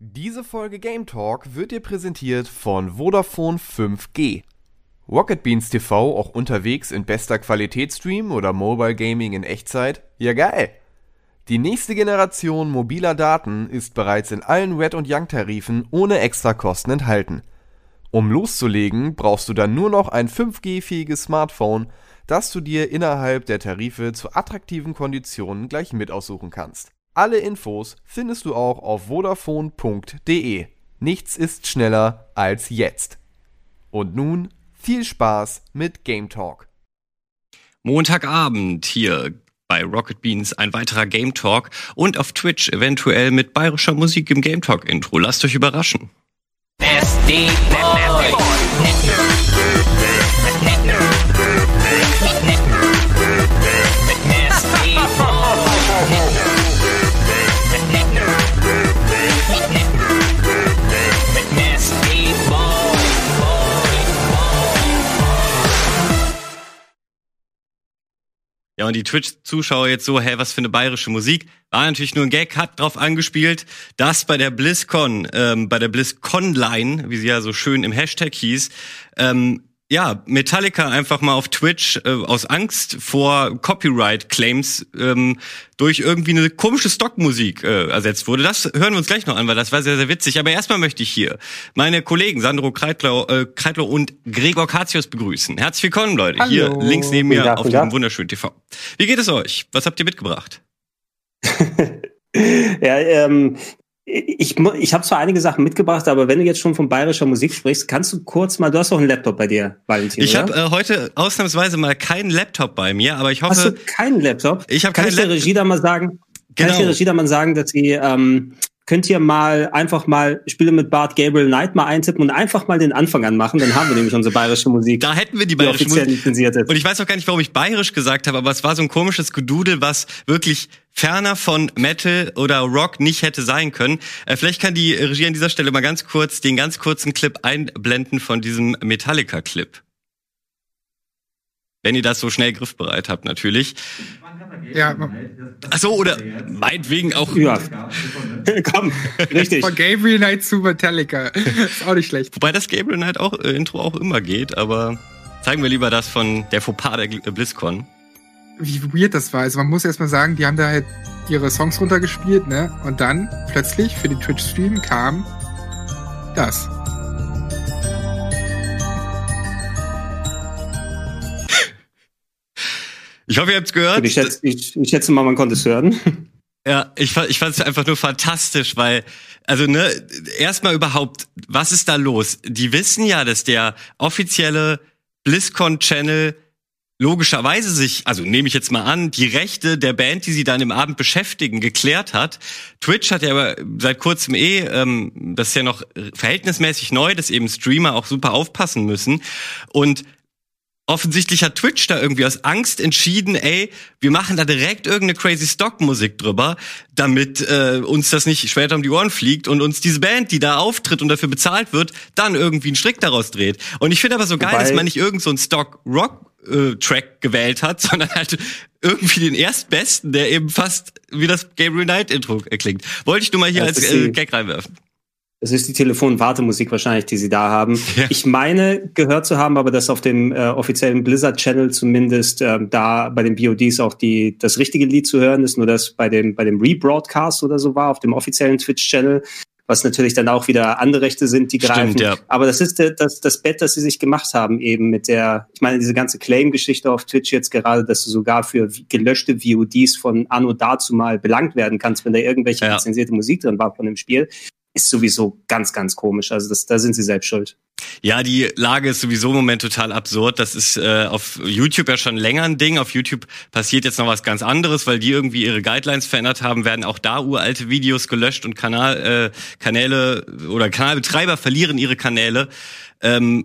Diese Folge Game Talk wird dir präsentiert von Vodafone 5G. Rocket Beans TV auch unterwegs in bester Qualitätsstream oder Mobile Gaming in Echtzeit? Ja geil! Die nächste Generation mobiler Daten ist bereits in allen Red und Young Tarifen ohne Extrakosten enthalten. Um loszulegen, brauchst du dann nur noch ein 5G-fähiges Smartphone, das du dir innerhalb der Tarife zu attraktiven Konditionen gleich mit aussuchen kannst. Alle Infos findest du auch auf vodafone.de. Nichts ist schneller als jetzt. Und nun viel Spaß mit Game Talk. Montagabend hier bei Rocket Beans ein weiterer Game Talk und auf Twitch eventuell mit bayerischer Musik im Game Talk Intro. Lasst euch überraschen. SD Boy. Ja, und die Twitch-Zuschauer jetzt so, hä, was für eine bayerische Musik? War natürlich nur ein Gag, hat drauf angespielt, dass bei der BlizzCon, ähm, bei der BlizzConline, wie sie ja so schön im Hashtag hieß, ähm, ja, Metallica einfach mal auf Twitch äh, aus Angst vor Copyright-Claims ähm, durch irgendwie eine komische Stockmusik äh, ersetzt wurde. Das hören wir uns gleich noch an, weil das war sehr, sehr witzig. Aber erstmal möchte ich hier meine Kollegen Sandro Kreitler, äh, Kreitler und Gregor Katius begrüßen. Herzlich willkommen, Leute. Hallo. Hier links neben mir auf guten dem wunderschönen TV. Wie geht es euch? Was habt ihr mitgebracht? ja, ähm, ich, ich habe zwar einige Sachen mitgebracht, aber wenn du jetzt schon von bayerischer Musik sprichst, kannst du kurz mal, du hast doch einen Laptop bei dir, Valentin. Ich habe äh, heute ausnahmsweise mal keinen Laptop bei mir, aber ich hoffe. Hast du keinen Laptop? Ich habe Kann keinen ich der Laptop. Regie da mal sagen? Kann Genau. ich der Regie da mal sagen, dass sie ähm, könnt ihr mal einfach mal Spiele mit Bart Gabriel Knight mal eintippen und einfach mal den Anfang anmachen, dann haben wir nämlich unsere bayerische Musik, Da hätten wir die die bayerische offiziell Musik. ist. Und ich weiß auch gar nicht, warum ich bayerisch gesagt habe, aber es war so ein komisches Gedudel, was wirklich ferner von Metal oder Rock nicht hätte sein können. Äh, vielleicht kann die Regie an dieser Stelle mal ganz kurz den ganz kurzen Clip einblenden von diesem Metallica-Clip. Wenn ihr das so schnell griffbereit habt, natürlich. Ja, Ach so, oder meinetwegen auch. Ja, komm, richtig. von Gabriel Knight zu Metallica. Ist auch nicht schlecht. Wobei das Gabriel Knight auch äh, Intro auch immer geht, aber zeigen wir lieber das von der Fauxpas der äh, BlizzCon. Wie weird das war. Also man muss erst mal sagen, die haben da halt ihre Songs runtergespielt, ne? Und dann plötzlich für den Twitch-Stream kam das. Ich hoffe, ihr habt's gehört. Und ich, schätze, ich, ich schätze mal, man konnte es hören. Ja, ich, ich fand es einfach nur fantastisch, weil, also ne, erstmal überhaupt, was ist da los? Die wissen ja, dass der offizielle BlizzCon-Channel logischerweise sich, also nehme ich jetzt mal an, die Rechte der Band, die sie dann im Abend beschäftigen, geklärt hat. Twitch hat ja aber seit kurzem eh, ähm, das ist ja noch verhältnismäßig neu, dass eben Streamer auch super aufpassen müssen. Und offensichtlich hat Twitch da irgendwie aus Angst entschieden, ey, wir machen da direkt irgendeine crazy Stock-Musik drüber, damit äh, uns das nicht später um die Ohren fliegt und uns diese Band, die da auftritt und dafür bezahlt wird, dann irgendwie einen Strick daraus dreht. Und ich finde aber so geil, Wobei- dass man nicht irgend so einen Stock-Rock-Track gewählt hat, sondern halt irgendwie den erstbesten, der eben fast wie das Gabriel Knight-Intro klingt. Wollte ich nur mal hier Das als äh, Gag reinwerfen. Das ist die Telefon-Wartemusik wahrscheinlich, die sie da haben. Ja. Ich meine, gehört zu haben, aber dass auf dem äh, offiziellen Blizzard-Channel zumindest ähm, da bei den BODs auch die, das richtige Lied zu hören ist, nur dass bei dem, bei dem Rebroadcast oder so war, auf dem offiziellen Twitch-Channel, was natürlich dann auch wieder andere Rechte sind, die greifen. Stimmt, ja. Aber das ist der, das, das Bett, das sie sich gemacht haben, eben mit der, ich meine, diese ganze Claim-Geschichte auf Twitch jetzt gerade, dass du sogar für gelöschte VODs von Anno dazu mal belangt werden kannst, wenn da irgendwelche Ja. lizenzierte Musik drin war von dem Spiel, ist sowieso ganz, ganz komisch. Also das, da sind sie selbst schuld. Ja, die Lage ist sowieso im Moment total absurd. Das ist äh, auf YouTube ja schon länger ein Ding. Auf YouTube passiert jetzt noch was ganz anderes, weil die irgendwie ihre Guidelines verändert haben, werden auch da uralte Videos gelöscht und Kanal, äh, Kanäle oder Kanalbetreiber verlieren ihre Kanäle. Ähm,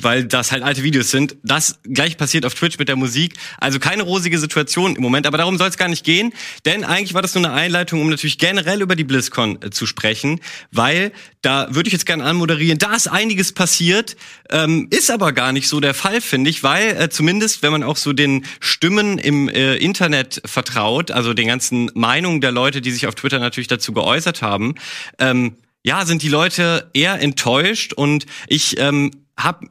weil das halt alte Videos sind. Das gleich passiert auf Twitch mit der Musik. Also keine rosige Situation im Moment, aber darum soll es gar nicht gehen, denn eigentlich war das nur eine Einleitung, um natürlich generell über die BlizzCon äh, zu sprechen, weil da würde ich jetzt gerne anmoderieren, da ist einiges passiert, ähm, ist aber gar nicht so der Fall, finde ich, weil äh, zumindest, wenn man auch so den Stimmen im äh, Internet vertraut, also den ganzen Meinungen der Leute, die sich auf Twitter natürlich dazu geäußert haben, ähm, ja, sind die Leute eher enttäuscht und ich ähm, habe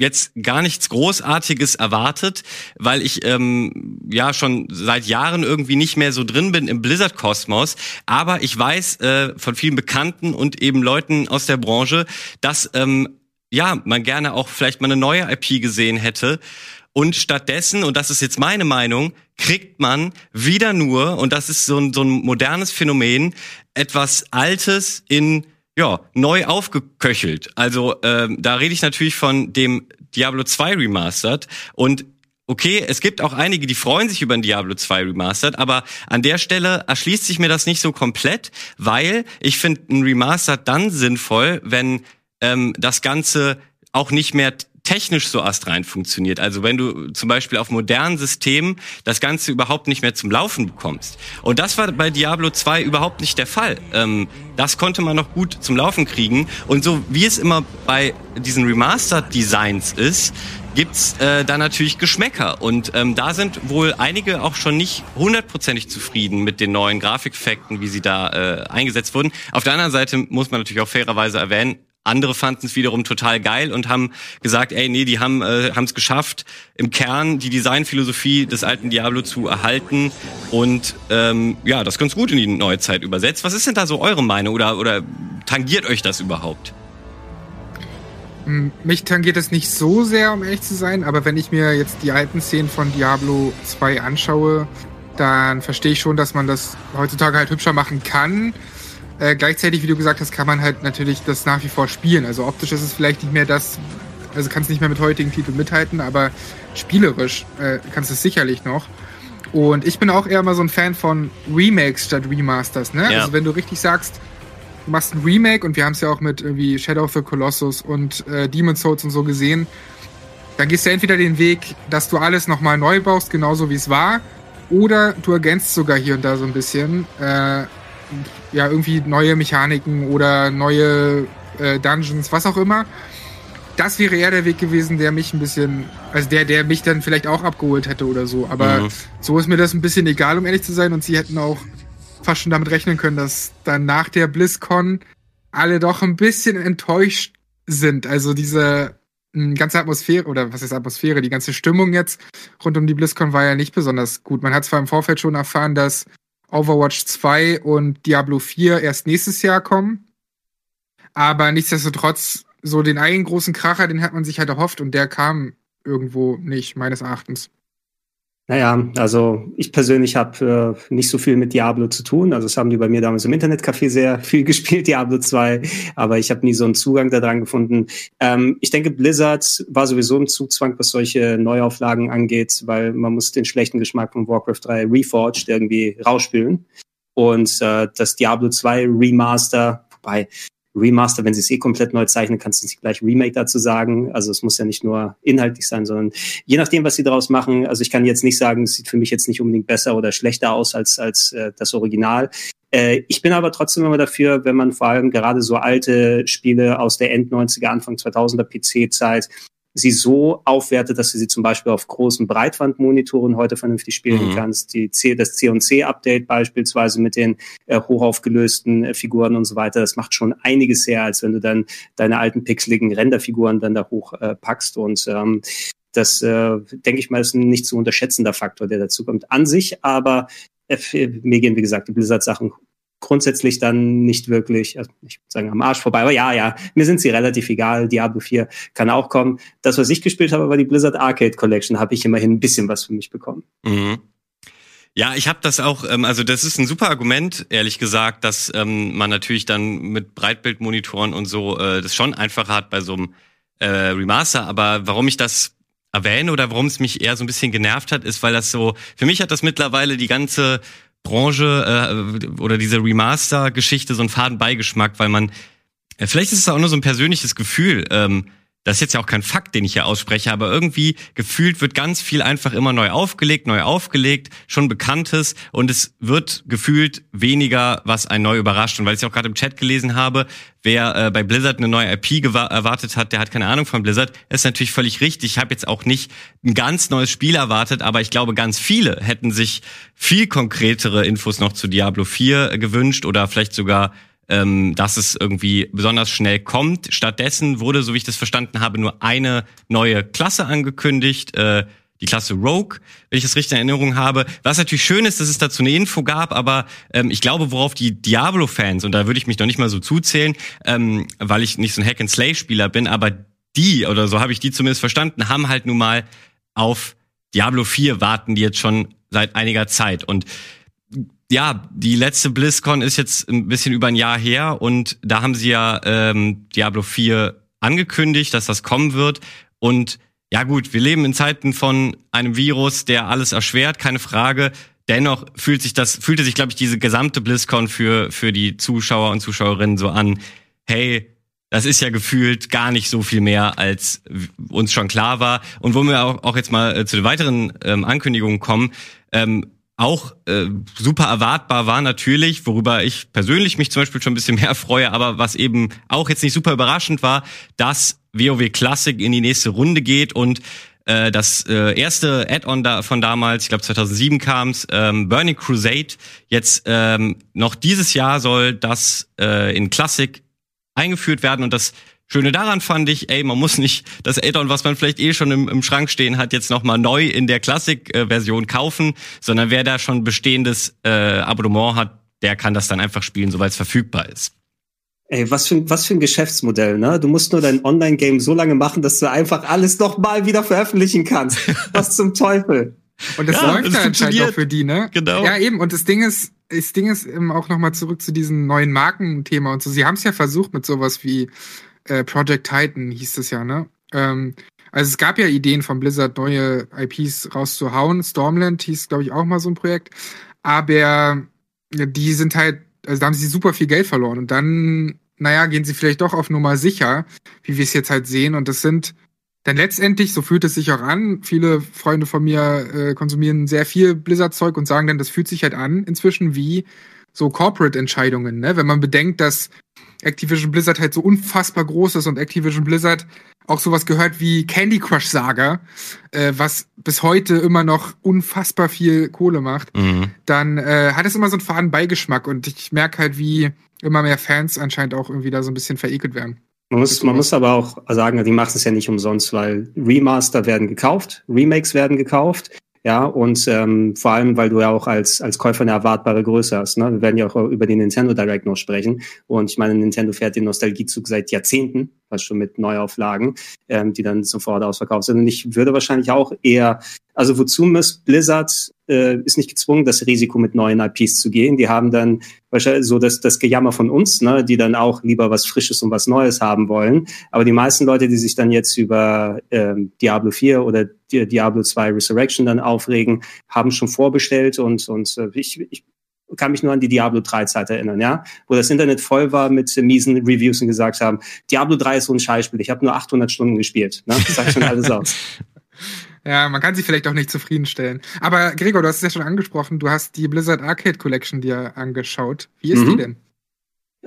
jetzt gar nichts Großartiges erwartet, weil ich ähm, ja schon seit Jahren irgendwie nicht mehr so drin bin im Blizzard-Kosmos. Aber ich weiß äh, von vielen Bekannten und eben Leuten aus der Branche, dass ähm, ja man gerne auch vielleicht mal eine neue IP gesehen hätte. Und stattdessen, und das ist jetzt meine Meinung, kriegt man wieder nur, und das ist so ein, so ein modernes Phänomen, etwas Altes in ja, neu aufgeköchelt. Also ähm, da rede ich natürlich von dem Diablo 2 Remastered und Okay, es gibt auch einige, die freuen sich über ein Diablo 2 Remastered, aber an der Stelle erschließt sich mir das nicht so komplett, weil ich finde ein Remastered dann sinnvoll, wenn ähm, das Ganze auch nicht mehr technisch so astrein funktioniert. Also wenn du zum Beispiel auf modernen Systemen das Ganze überhaupt nicht mehr zum Laufen bekommst. Und das war bei Diablo 2 überhaupt nicht der Fall. Ähm, das konnte man noch gut zum Laufen kriegen. Und so wie es immer bei diesen Remastered-Designs ist, gibt's äh, da natürlich Geschmäcker. Und ähm, da sind wohl einige auch schon nicht hundertprozentig zufrieden mit den neuen Grafikeffekten, wie sie da äh, eingesetzt wurden. Auf der anderen Seite muss man natürlich auch fairerweise erwähnen, andere fanden es wiederum total geil und haben gesagt, ey, nee, die haben äh, es geschafft, im Kern die Designphilosophie des alten Diablo zu erhalten und ähm, ja, das ganz gut in die neue Zeit übersetzt. Was ist denn da so eure Meinung oder, oder tangiert euch das überhaupt? Hm, mich tangiert es nicht so sehr, um ehrlich zu sein, aber wenn ich mir jetzt die alten Szenen von Diablo 2 anschaue, dann verstehe ich schon, dass man das heutzutage halt hübscher machen kann. Äh, gleichzeitig, wie du gesagt hast, kann man halt natürlich das nach wie vor spielen. Also optisch ist es vielleicht nicht mehr das, also kannst nicht mehr mit heutigen Titeln mithalten, aber spielerisch äh, kannst du es sicherlich noch. Und ich bin auch eher mal so ein Fan von Remakes statt Remasters. Ne? Ja. Also wenn du richtig sagst, du machst ein Remake und wir haben es ja auch mit irgendwie Shadow of the Colossus und äh, Demon's Souls und so gesehen, dann gehst du entweder den Weg, dass du alles nochmal neu baust, genauso wie es war, oder du ergänzt sogar hier und da so ein bisschen. Äh, ja, irgendwie neue Mechaniken oder neue äh, Dungeons, was auch immer. Das wäre eher der Weg gewesen, der mich ein bisschen, also der, der mich dann vielleicht auch abgeholt hätte oder so. Aber mhm. so ist mir das ein bisschen egal, um ehrlich zu sein. Und sie hätten auch fast schon damit rechnen können, dass dann nach der BlizzCon alle doch ein bisschen enttäuscht sind. Also diese hm, ganze Atmosphäre, oder was ist Atmosphäre, die ganze Stimmung jetzt rund um die BlizzCon war ja nicht besonders gut. Man hat zwar im Vorfeld schon erfahren, dass Overwatch 2 und Diablo 4 erst nächstes Jahr kommen. Aber nichtsdestotrotz, so den einen großen Kracher, den hat man sich halt erhofft und der kam irgendwo nicht, meines Erachtens. Naja, also ich persönlich habe äh, nicht so viel mit Diablo zu tun. Also das haben die bei mir damals im Internetcafé sehr viel gespielt, Diablo 2, aber ich habe nie so einen Zugang daran gefunden. Ähm, ich denke, Blizzard war sowieso im Zugzwang, was solche Neuauflagen angeht, weil man muss den schlechten Geschmack von Warcraft 3 Reforged irgendwie rausspülen. Und äh, das Diablo 2 Remaster, wobei Remaster, wenn sie es eh komplett neu zeichnen, kannst du nicht gleich Remake dazu sagen. Also es muss ja nicht nur inhaltlich sein, sondern je nachdem, was sie daraus machen. Also ich kann jetzt nicht sagen, es sieht für mich jetzt nicht unbedingt besser oder schlechter aus als, als äh, das Original. Äh, ich bin aber trotzdem immer dafür, wenn man vor allem gerade so alte Spiele aus der End 90er, Anfang 2000er PC-Zeit sie so aufwertet, dass du sie zum Beispiel auf großen Breitbandmonitoren heute vernünftig spielen mhm. kannst. Die C, das C&C-Update beispielsweise mit den äh, hochaufgelösten äh, Figuren und so weiter, das macht schon einiges her, als wenn du dann deine alten pixeligen Renderfiguren dann da hochpackst. Äh, und ähm, das, äh, denke ich mal, ist ein nicht zu unterschätzender Faktor, der dazu kommt. An sich aber äh, mir gehen, wie gesagt, die Blizzard-Sachen grundsätzlich dann nicht wirklich, also ich würde sagen, am Arsch vorbei. Aber ja, ja, mir sind sie relativ egal. Diablo 4 kann auch kommen. Das, was ich gespielt habe, war die Blizzard Arcade Collection. Habe ich immerhin ein bisschen was für mich bekommen. Mhm. Ja, ich habe das auch, ähm, also das ist ein super Argument, ehrlich gesagt, dass ähm, man natürlich dann mit Breitbildmonitoren und so äh, das schon einfacher hat bei so einem äh, Remaster. Aber warum ich das erwähne oder warum es mich eher so ein bisschen genervt hat, ist, weil das so, für mich hat das mittlerweile die ganze Branche äh, oder diese Remaster-Geschichte so einen faden Beigeschmack, weil man, äh, vielleicht ist es auch nur so ein persönliches Gefühl. Ähm, das ist jetzt ja auch kein Fakt, den ich hier ausspreche, aber irgendwie gefühlt wird ganz viel einfach immer neu aufgelegt, neu aufgelegt, schon Bekanntes und es wird gefühlt weniger, was einen neu überrascht. Und weil ich auch gerade im Chat gelesen habe, wer äh, bei Blizzard eine neue IP erwartet hat, der hat keine Ahnung von Blizzard, ist natürlich völlig richtig. Ich habe jetzt auch nicht ein ganz neues Spiel erwartet, aber ich glaube, ganz viele hätten sich viel konkretere Infos noch zu Diablo 4 gewünscht oder vielleicht sogar ähm, dass es irgendwie besonders schnell kommt. Stattdessen wurde, so wie ich das verstanden habe, nur eine neue Klasse angekündigt. Äh, die Klasse Rogue, wenn ich das richtig in Erinnerung habe. Was natürlich schön ist, dass es dazu eine Info gab, aber ähm, ich glaube, worauf die Diablo-Fans, und da würde ich mich noch nicht mal so zuzählen, ähm, weil ich nicht so ein Hack-and-Slay-Spieler bin, aber die, oder so habe ich die zumindest verstanden, haben halt nun mal auf Diablo 4 warten die jetzt schon seit einiger Zeit. Und ja, die letzte BlizzCon ist jetzt ein bisschen über ein Jahr her und da haben sie ja ähm, Diablo 4 angekündigt, dass das kommen wird. Und ja gut, wir leben in Zeiten von einem Virus, der alles erschwert, keine Frage. Dennoch fühlt sich das, fühlte sich, glaube ich, diese gesamte BlizzCon für, für die Zuschauer und Zuschauerinnen so an, hey, das ist ja gefühlt gar nicht so viel mehr, als uns schon klar war. Und wo wir auch, auch jetzt mal äh, zu den weiteren ähm, Ankündigungen kommen, ähm, auch äh, super erwartbar war natürlich, worüber ich persönlich mich zum Beispiel schon ein bisschen mehr freue, aber was eben auch jetzt nicht super überraschend war, dass WoW Classic in die nächste Runde geht und äh, das äh, erste Add-on da von damals, ich glaube 2007 kam's, ähm, Burning Crusade. Jetzt ähm, noch dieses Jahr soll das äh, in Classic eingeführt werden und das Schöne daran fand ich, ey, man muss nicht das Add-on, was man vielleicht eh schon im, im Schrank stehen hat, jetzt nochmal neu in der Classic-Version kaufen, sondern wer da schon bestehendes äh, Abonnement hat, der kann das dann einfach spielen, soweit es verfügbar ist. Ey, was für, was für ein Geschäftsmodell, ne? Du musst nur dein Online-Game so lange machen, dass du einfach alles nochmal wieder veröffentlichen kannst. was zum Teufel? Und das ja, läuft ja anscheinend auch für die, ne? Genau. Ja, eben. Und das Ding ist, das Ding ist eben auch nochmal zurück zu diesem neuen Markenthema und so. Sie haben es ja versucht mit sowas wie äh, Project Titan hieß das ja, ne? Ähm, also es gab ja Ideen von Blizzard, neue IPs rauszuhauen. Stormland hieß, glaube ich, auch mal so ein Projekt. Aber die sind halt, also da haben sie super viel Geld verloren. Und dann, naja, gehen sie vielleicht doch auf Nummer sicher, wie wir es jetzt halt sehen. Und das sind dann letztendlich, so fühlt es sich auch an, viele Freunde von mir äh, konsumieren sehr viel Blizzard-Zeug und sagen dann, das fühlt sich halt an inzwischen wie so Corporate-Entscheidungen, ne? Wenn man bedenkt, dass Activision Blizzard halt so unfassbar groß ist und Activision Blizzard auch sowas gehört wie Candy Crush Saga, äh, was bis heute immer noch unfassbar viel Kohle macht, mhm. dann äh, hat es immer so einen faden Beigeschmack und ich merke halt, wie immer mehr Fans anscheinend auch irgendwie da so ein bisschen verekelt werden. Man muss, man muss aber auch sagen, die machen es ja nicht umsonst, weil Remaster werden gekauft, Remakes werden gekauft. Ja, und ähm, vor allem, weil du ja auch als, als Käufer eine erwartbare Größe hast. Ne? Wir werden ja auch über den Nintendo Direct noch sprechen. Und ich meine, Nintendo fährt den Nostalgiezug seit Jahrzehnten, was schon mit Neuauflagen, ähm, die dann sofort ausverkauft sind. Und ich würde wahrscheinlich auch eher also wozu muss Blizzard äh, ist nicht gezwungen, das Risiko mit neuen IPs zu gehen. Die haben dann wahrscheinlich so das, das Gejammer von uns, ne, die dann auch lieber was Frisches und was Neues haben wollen. Aber die meisten Leute, die sich dann jetzt über ähm, Diablo 4 oder Diablo 2 Resurrection dann aufregen, haben schon vorbestellt und, und äh, ich, ich kann mich nur an die Diablo 3 Zeit erinnern, ja, wo das Internet voll war mit miesen Reviews und gesagt haben, Diablo 3 ist so ein Scheißspiel, ich habe nur 800 Stunden gespielt, ne? Das sagt schon alles aus. Ja, man kann sich vielleicht auch nicht zufriedenstellen. Aber Gregor, du hast es ja schon angesprochen, du hast die Blizzard Arcade Collection dir angeschaut. Wie ist mhm. die denn?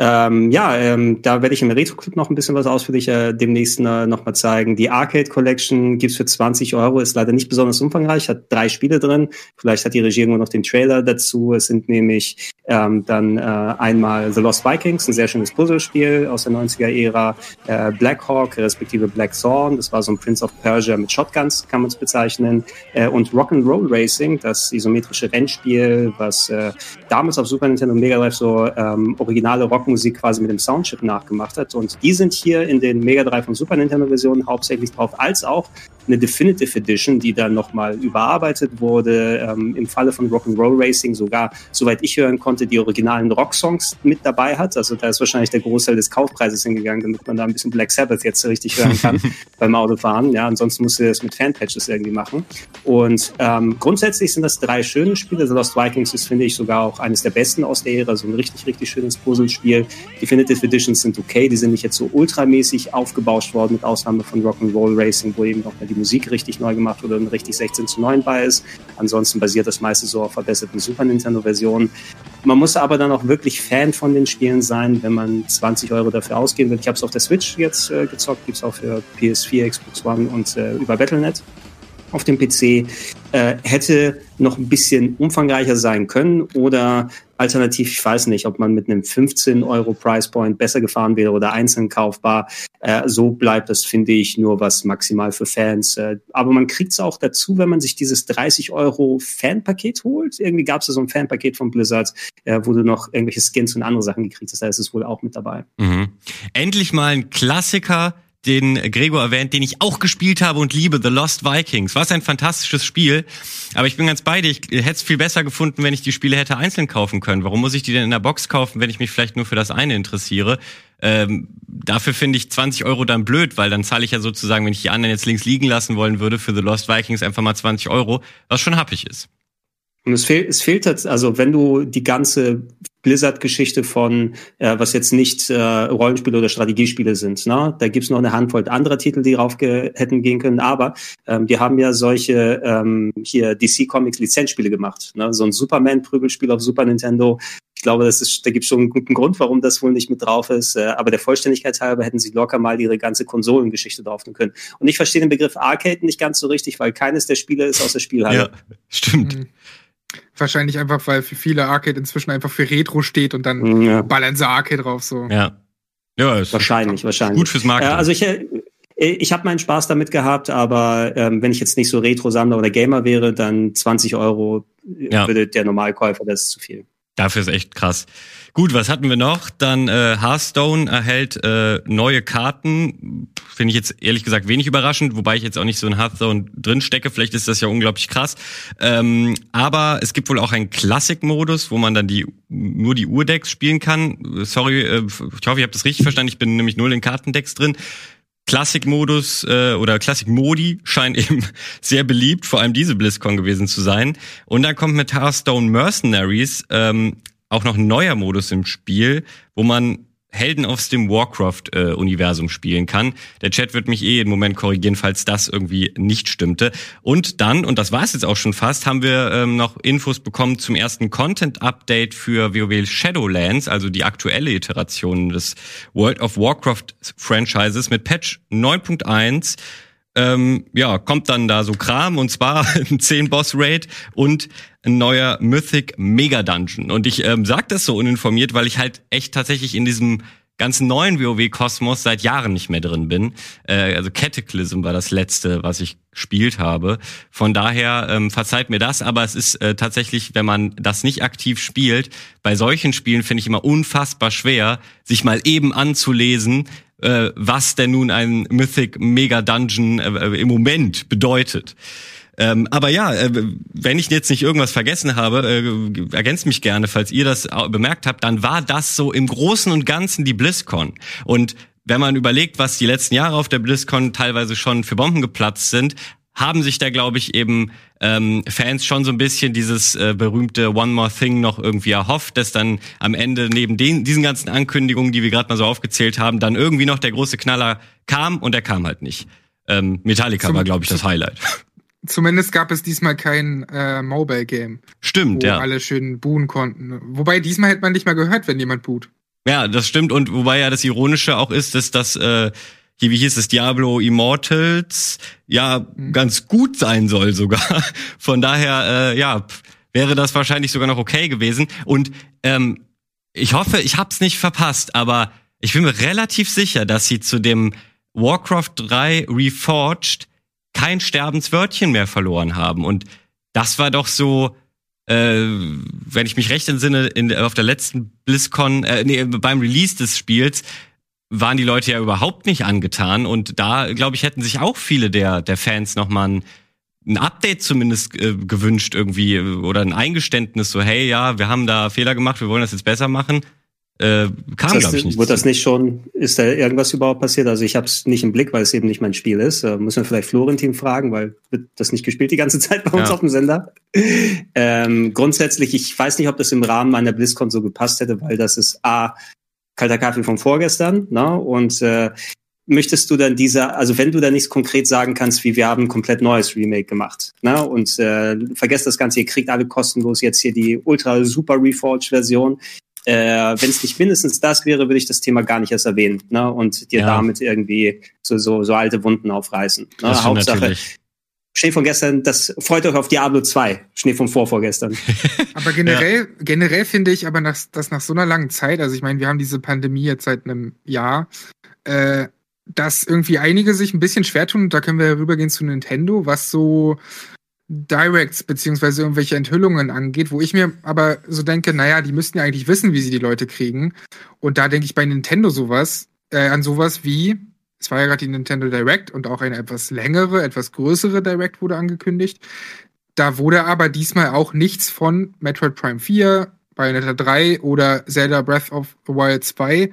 Ähm, ja, ähm, da werde ich im Retro-Clip noch ein bisschen was ausführlicher demnächst äh, nochmal zeigen. Die Arcade Collection gibt's für 20 Euro, ist leider nicht besonders umfangreich, hat drei Spiele drin. Vielleicht hat die Regie noch den Trailer dazu. Es sind nämlich ähm, dann äh, einmal The Lost Vikings, ein sehr schönes Puzzlespiel aus der 90er-Ära, äh, Black Hawk, respektive Black Thorn, das war so ein Prince of Persia mit Shotguns, kann man es bezeichnen, äh, und Rock'n'Roll Racing, das isometrische Rennspiel, was äh, damals auf Super Nintendo und Mega Drive so ähm, originale Rock Rockmusik quasi mit dem Soundchip nachgemacht hat. Und die sind hier in den Mega Drive und Super Nintendo Versionen hauptsächlich drauf, als auch eine Definitive Edition, die dann nochmal überarbeitet wurde. Ähm, Im Falle von Rock'n'Roll Racing sogar, soweit ich hören konnte, die originalen Rocksongs mit dabei hat. Also da ist wahrscheinlich der Großteil des Kaufpreises hingegangen, damit man da ein bisschen Black Sabbath jetzt richtig hören kann beim Autofahren. Ja, ansonsten musst du das mit Fanpatches irgendwie machen. Und ähm, grundsätzlich sind das drei schöne Spiele. The Lost Vikings ist, finde ich, sogar auch eines der besten aus der Ära. So ein richtig, richtig schönes Puzzlespiel. Definitive Editions sind okay. Die sind nicht jetzt so ultramäßig aufgebauscht worden, mit Ausnahme von Rock'n'Roll Racing, wo eben nochmal die Musik richtig neu gemacht wurde und richtig 16 zu 9 bei ist. Ansonsten basiert das meiste so auf verbesserten Super Nintendo-Versionen. Man muss aber dann auch wirklich Fan von den Spielen sein, wenn man 20 Euro dafür ausgeben will. Ich habe es auf der Switch jetzt äh, gezockt, gibt es auch für PS4, Xbox One und äh, über Battle.net auf dem PC äh, hätte noch ein bisschen umfangreicher sein können oder alternativ, ich weiß nicht, ob man mit einem 15 Euro Price Point besser gefahren wäre oder einzeln kaufbar. Äh, so bleibt das, finde ich, nur was maximal für Fans. Äh, aber man kriegt es auch dazu, wenn man sich dieses 30 Euro Fanpaket holt. Irgendwie gab es da so ein Fanpaket von Blizzard, äh, wo du noch irgendwelche Skins und andere Sachen gekriegt hast. Da ist es wohl auch mit dabei. Mhm. Endlich mal ein Klassiker den Gregor erwähnt, den ich auch gespielt habe und liebe, The Lost Vikings. Was ein fantastisches Spiel. Aber ich bin ganz bei dir. Ich hätte es viel besser gefunden, wenn ich die Spiele hätte einzeln kaufen können. Warum muss ich die denn in der Box kaufen, wenn ich mich vielleicht nur für das eine interessiere? Ähm, dafür finde ich 20 Euro dann blöd, weil dann zahle ich ja sozusagen, wenn ich die anderen jetzt links liegen lassen wollen würde, für The Lost Vikings einfach mal 20 Euro, was schon happig ist. Und es fehlt, es fehlt also wenn du die ganze Blizzard-Geschichte von, äh, was jetzt nicht äh, Rollenspiele oder Strategiespiele sind. Ne? Da gibt's noch eine Handvoll anderer Titel, die drauf ge hätten gehen können, aber ähm, die haben ja solche ähm, hier DC Comics Lizenzspiele gemacht. Ne? So ein Superman-Prügelspiel auf Super Nintendo. Ich glaube, das ist, da gibt es schon einen guten Grund, warum das wohl nicht mit drauf ist. Äh, aber der Vollständigkeit halber hätten sie locker mal ihre ganze Konsolengeschichte drauf tun können. Und ich verstehe den Begriff Arcade nicht ganz so richtig, weil keines der Spiele ist aus der Spielhalle. Ja, stimmt. Mhm. Wahrscheinlich einfach, weil für viele Arcade inzwischen einfach für Retro steht und dann ja. ballern sie Arcade drauf so. Ja. Ja, ist wahrscheinlich, wahrscheinlich. Gut fürs Marketing. Äh, also ich, äh, ich habe meinen Spaß damit gehabt, aber ähm, wenn ich jetzt nicht so Retro-Sammler oder Gamer wäre, dann 20 Euro ja. würde der Normalkäufer, das ist zu viel. Dafür ist echt krass. Gut, was hatten wir noch? Dann äh, Hearthstone erhält äh, neue Karten. Finde ich jetzt ehrlich gesagt wenig überraschend, wobei ich jetzt auch nicht so in Hearthstone drin stecke. Vielleicht ist das ja unglaublich krass. Ähm, aber es gibt wohl auch einen Classic-Modus, wo man dann die nur die Urdecks spielen kann. Sorry, äh, ich hoffe, ich habe das richtig verstanden. Ich bin nämlich null in Kartendecks drin. Classic-Modus äh, oder Classic-Modi scheinen eben sehr beliebt, vor allem diese BlizzCon gewesen zu sein. Und dann kommt mit Hearthstone Mercenaries ähm, auch noch ein neuer Modus im Spiel, wo man Helden aus dem Warcraft-Universum äh, spielen kann. Der Chat wird mich eh im Moment korrigieren, falls das irgendwie nicht stimmte. Und dann, und das war es jetzt auch schon fast, haben wir ähm, noch Infos bekommen zum ersten Content-Update für WoW Shadowlands, also die aktuelle Iteration des World of Warcraft-Franchises mit Patch 9.1 ähm, ja, kommt dann da so Kram und zwar ein 10 Boss Raid und ein neuer Mythic Mega Dungeon. Und ich ähm, sag das so uninformiert, weil ich halt echt tatsächlich in diesem ganzen neuen WoW-Kosmos seit Jahren nicht mehr drin bin. Äh, also Cataclysm war das letzte, was ich gespielt habe. Von daher ähm, verzeiht mir das, aber es ist äh, tatsächlich, wenn man das nicht aktiv spielt, bei solchen Spielen finde ich immer unfassbar schwer, sich mal eben anzulesen, äh, was denn nun ein Mythic Mega Dungeon äh, äh, im Moment bedeutet. Ähm, aber ja, äh, wenn ich jetzt nicht irgendwas vergessen habe, äh, ergänzt mich gerne, falls ihr das bemerkt habt, dann war das so im Großen und Ganzen die BlizzCon. Und wenn man überlegt, was die letzten Jahre auf der BlizzCon teilweise schon für Bomben geplatzt sind, haben sich da, glaube ich, eben ähm, Fans schon so ein bisschen dieses äh, berühmte One More Thing noch irgendwie erhofft, dass dann am Ende neben den, diesen ganzen Ankündigungen, die wir gerade mal so aufgezählt haben, dann irgendwie noch der große Knaller kam und er kam halt nicht. Ähm, Metallica Zum, war, glaube ich, das Highlight. Zumindest gab es diesmal kein äh, Mobile-Game. Stimmt, wo ja. alle schön buhen konnten. Wobei diesmal hätte man nicht mal gehört, wenn jemand buht. Ja, das stimmt. Und wobei ja das Ironische auch ist, dass das äh, hier, wie hieß es, Diablo Immortals, ja, mhm. ganz gut sein soll sogar. Von daher, äh, ja, wäre das wahrscheinlich sogar noch okay gewesen. Und ähm, ich hoffe, ich hab's nicht verpasst, aber ich bin mir relativ sicher, dass sie zu dem Warcraft 3 Reforged kein Sterbenswörtchen mehr verloren haben. Und das war doch so, äh, wenn ich mich recht entsinne, in, auf der letzten BlizzCon, äh, nee, beim Release des Spiels, waren die Leute ja überhaupt nicht angetan. Und da, glaube ich, hätten sich auch viele der, der Fans nochmal ein, ein Update zumindest äh, gewünscht irgendwie oder ein Eingeständnis, so hey, ja, wir haben da Fehler gemacht, wir wollen das jetzt besser machen. Äh, kam, glaube ich, nicht. Wurde das nicht schon, ist da irgendwas überhaupt passiert? Also ich habe es nicht im Blick, weil es eben nicht mein Spiel ist. Äh, muss man vielleicht Florentin fragen, weil wird das nicht gespielt die ganze Zeit bei uns ja. auf dem Sender. Ähm, grundsätzlich, ich weiß nicht, ob das im Rahmen meiner BlizzCon so gepasst hätte, weil das ist A, kalter Kaffee von vorgestern, ne? Und äh, möchtest du dann dieser, also wenn du da nichts konkret sagen kannst, wie wir haben ein komplett neues Remake gemacht, ne? Und äh, vergesst das Ganze, ihr kriegt alle kostenlos jetzt hier die ultra super Reforged Version. Äh, wenn es nicht mindestens das wäre, würde ich das Thema gar nicht erst erwähnen ne? und dir ja. damit irgendwie so, so, so alte Wunden aufreißen. Ne? Hauptsache, natürlich. Schnee von gestern, das freut euch auf Diablo 2. Schnee von vorvorgestern. aber generell, ja. generell finde ich aber, nach, dass nach so einer langen Zeit, also ich meine, wir haben diese Pandemie jetzt seit einem Jahr, äh, dass irgendwie einige sich ein bisschen schwer tun, und da können wir rübergehen zu Nintendo, was so Directs beziehungsweise irgendwelche Enthüllungen angeht, wo ich mir aber so denke, naja, die müssten ja eigentlich wissen, wie sie die Leute kriegen. Und da denke ich bei Nintendo sowas, äh, an sowas wie, es war ja gerade die Nintendo Direct und auch eine etwas längere, etwas größere Direct wurde angekündigt. Da wurde aber diesmal auch nichts von Metroid Prime 4, Bayonetta 3 oder Zelda Breath of the Wild 2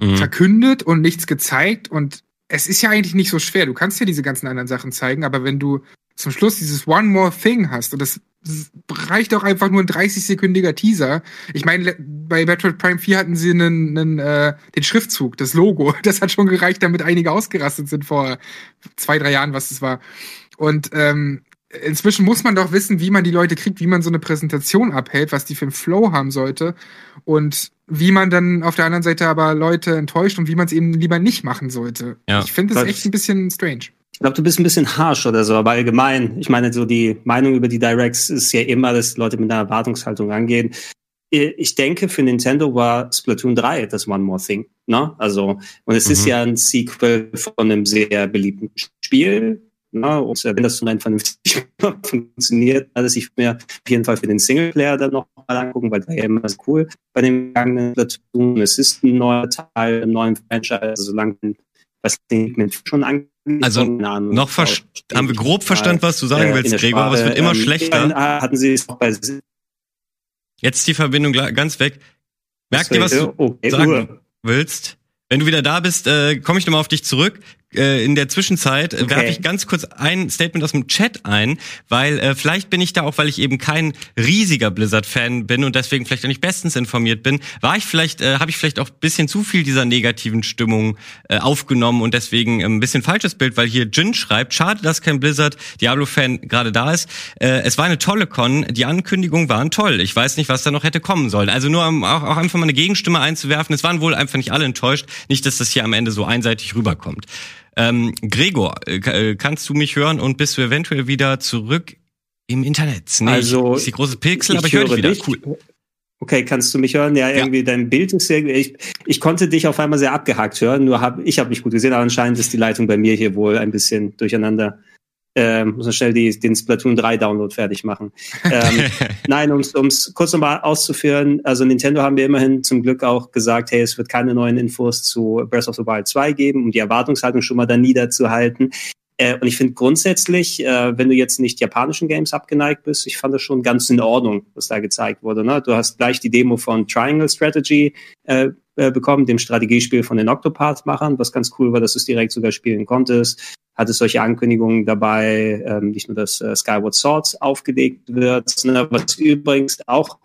mhm. verkündet und nichts gezeigt. Und es ist ja eigentlich nicht so schwer. Du kannst ja diese ganzen anderen Sachen zeigen, aber wenn du zum Schluss dieses One More Thing hast und das reicht auch einfach nur ein 30-sekündiger Teaser. Ich meine, bei Metroid Prime 4 hatten sie einen, einen, äh, den Schriftzug, das Logo. Das hat schon gereicht, damit einige ausgerastet sind vor zwei, drei Jahren, was es war. Und ähm, inzwischen muss man doch wissen, wie man die Leute kriegt, wie man so eine Präsentation abhält, was die für einen Flow haben sollte und wie man dann auf der anderen Seite aber Leute enttäuscht und wie man es eben lieber nicht machen sollte. Ja. Ich finde das echt ein bisschen strange. Ich glaube, du bist ein bisschen harsh oder so, aber allgemein, ich meine, so die Meinung über die Directs ist ja immer, dass Leute mit einer Erwartungshaltung rangehen. Ich denke, für Nintendo war Splatoon 3 das One More Thing. Ne? Also, und es mhm. ist ja ein Sequel von einem sehr beliebten Spiel. Ne? Und wenn das so rein vernünftig funktioniert, dass ich mir auf jeden Fall für den Singleplayer dann noch mal angucken, weil der ja immer so cool bei dem gegangenen Splatoon. Es ist ein neuer Teil, ein neuer Franchise, also solange was den schon angeht also noch haben wir grob verstanden, was du sagen willst, Gregor, aber es wird immer ähm, schlechter. Hatten Sie es auch bei Jetzt die Verbindung ganz weg. Merk dir, was du okay, sagen willst. Wenn du wieder da bist, äh, komme ich nochmal auf dich zurück äh, in der Zwischenzeit okay. werfe ich ganz kurz ein Statement aus dem Chat ein, weil äh, vielleicht bin ich da auch, weil ich eben kein riesiger Blizzard-Fan bin und deswegen vielleicht auch nicht bestens informiert bin, war ich vielleicht, äh, habe ich vielleicht auch bisschen zu viel dieser negativen Stimmung äh, aufgenommen und deswegen äh, ein bisschen falsches Bild, weil hier Jin schreibt, schade, dass kein Blizzard Diablo-Fan gerade da ist. Äh, es war eine tolle Con, die Ankündigungen waren toll. Ich weiß nicht, was da noch hätte kommen sollen. Also nur um auch, auch einfach mal eine Gegenstimme einzuwerfen. Es waren wohl einfach nicht alle enttäuscht. Nicht, dass das hier am Ende so einseitig rüberkommt. Ähm, Gregor, äh, äh, kannst du mich hören und bist du eventuell wieder zurück im Internet? Nee, also, ich, ist die große Pixel, aber ich höre dich wieder. Cool. Okay, kannst du mich hören? Ja, irgendwie ja. dein Bild ist sehr. Ich, ich konnte dich auf einmal sehr abgehakt hören, nur hab, ich habe mich gut gesehen, aber anscheinend ist die Leitung bei mir hier wohl ein bisschen durcheinander äh, muss man schnell die, den Splatoon 3 Download fertig machen. Ähm, nein, um es kurz nochmal auszuführen, also Nintendo haben wir immerhin zum Glück auch gesagt, hey, es wird keine neuen Infos zu Breath of the Wild 2 geben, um die Erwartungshaltung schon mal da niederzuhalten. Äh, und ich finde grundsätzlich, äh, wenn du jetzt nicht japanischen Games abgeneigt bist, ich fand das schon ganz in Ordnung, was da gezeigt wurde. Ne? Du hast gleich die Demo von Triangle Strategy äh, äh bekommen, dem Strategiespiel von den Octopath-Machern, was ganz cool war, dass du es direkt sogar spielen konntest hat es solche Ankündigungen dabei, ähm, nicht nur, dass äh, Skyward Swords aufgelegt wird, sondern was übrigens auch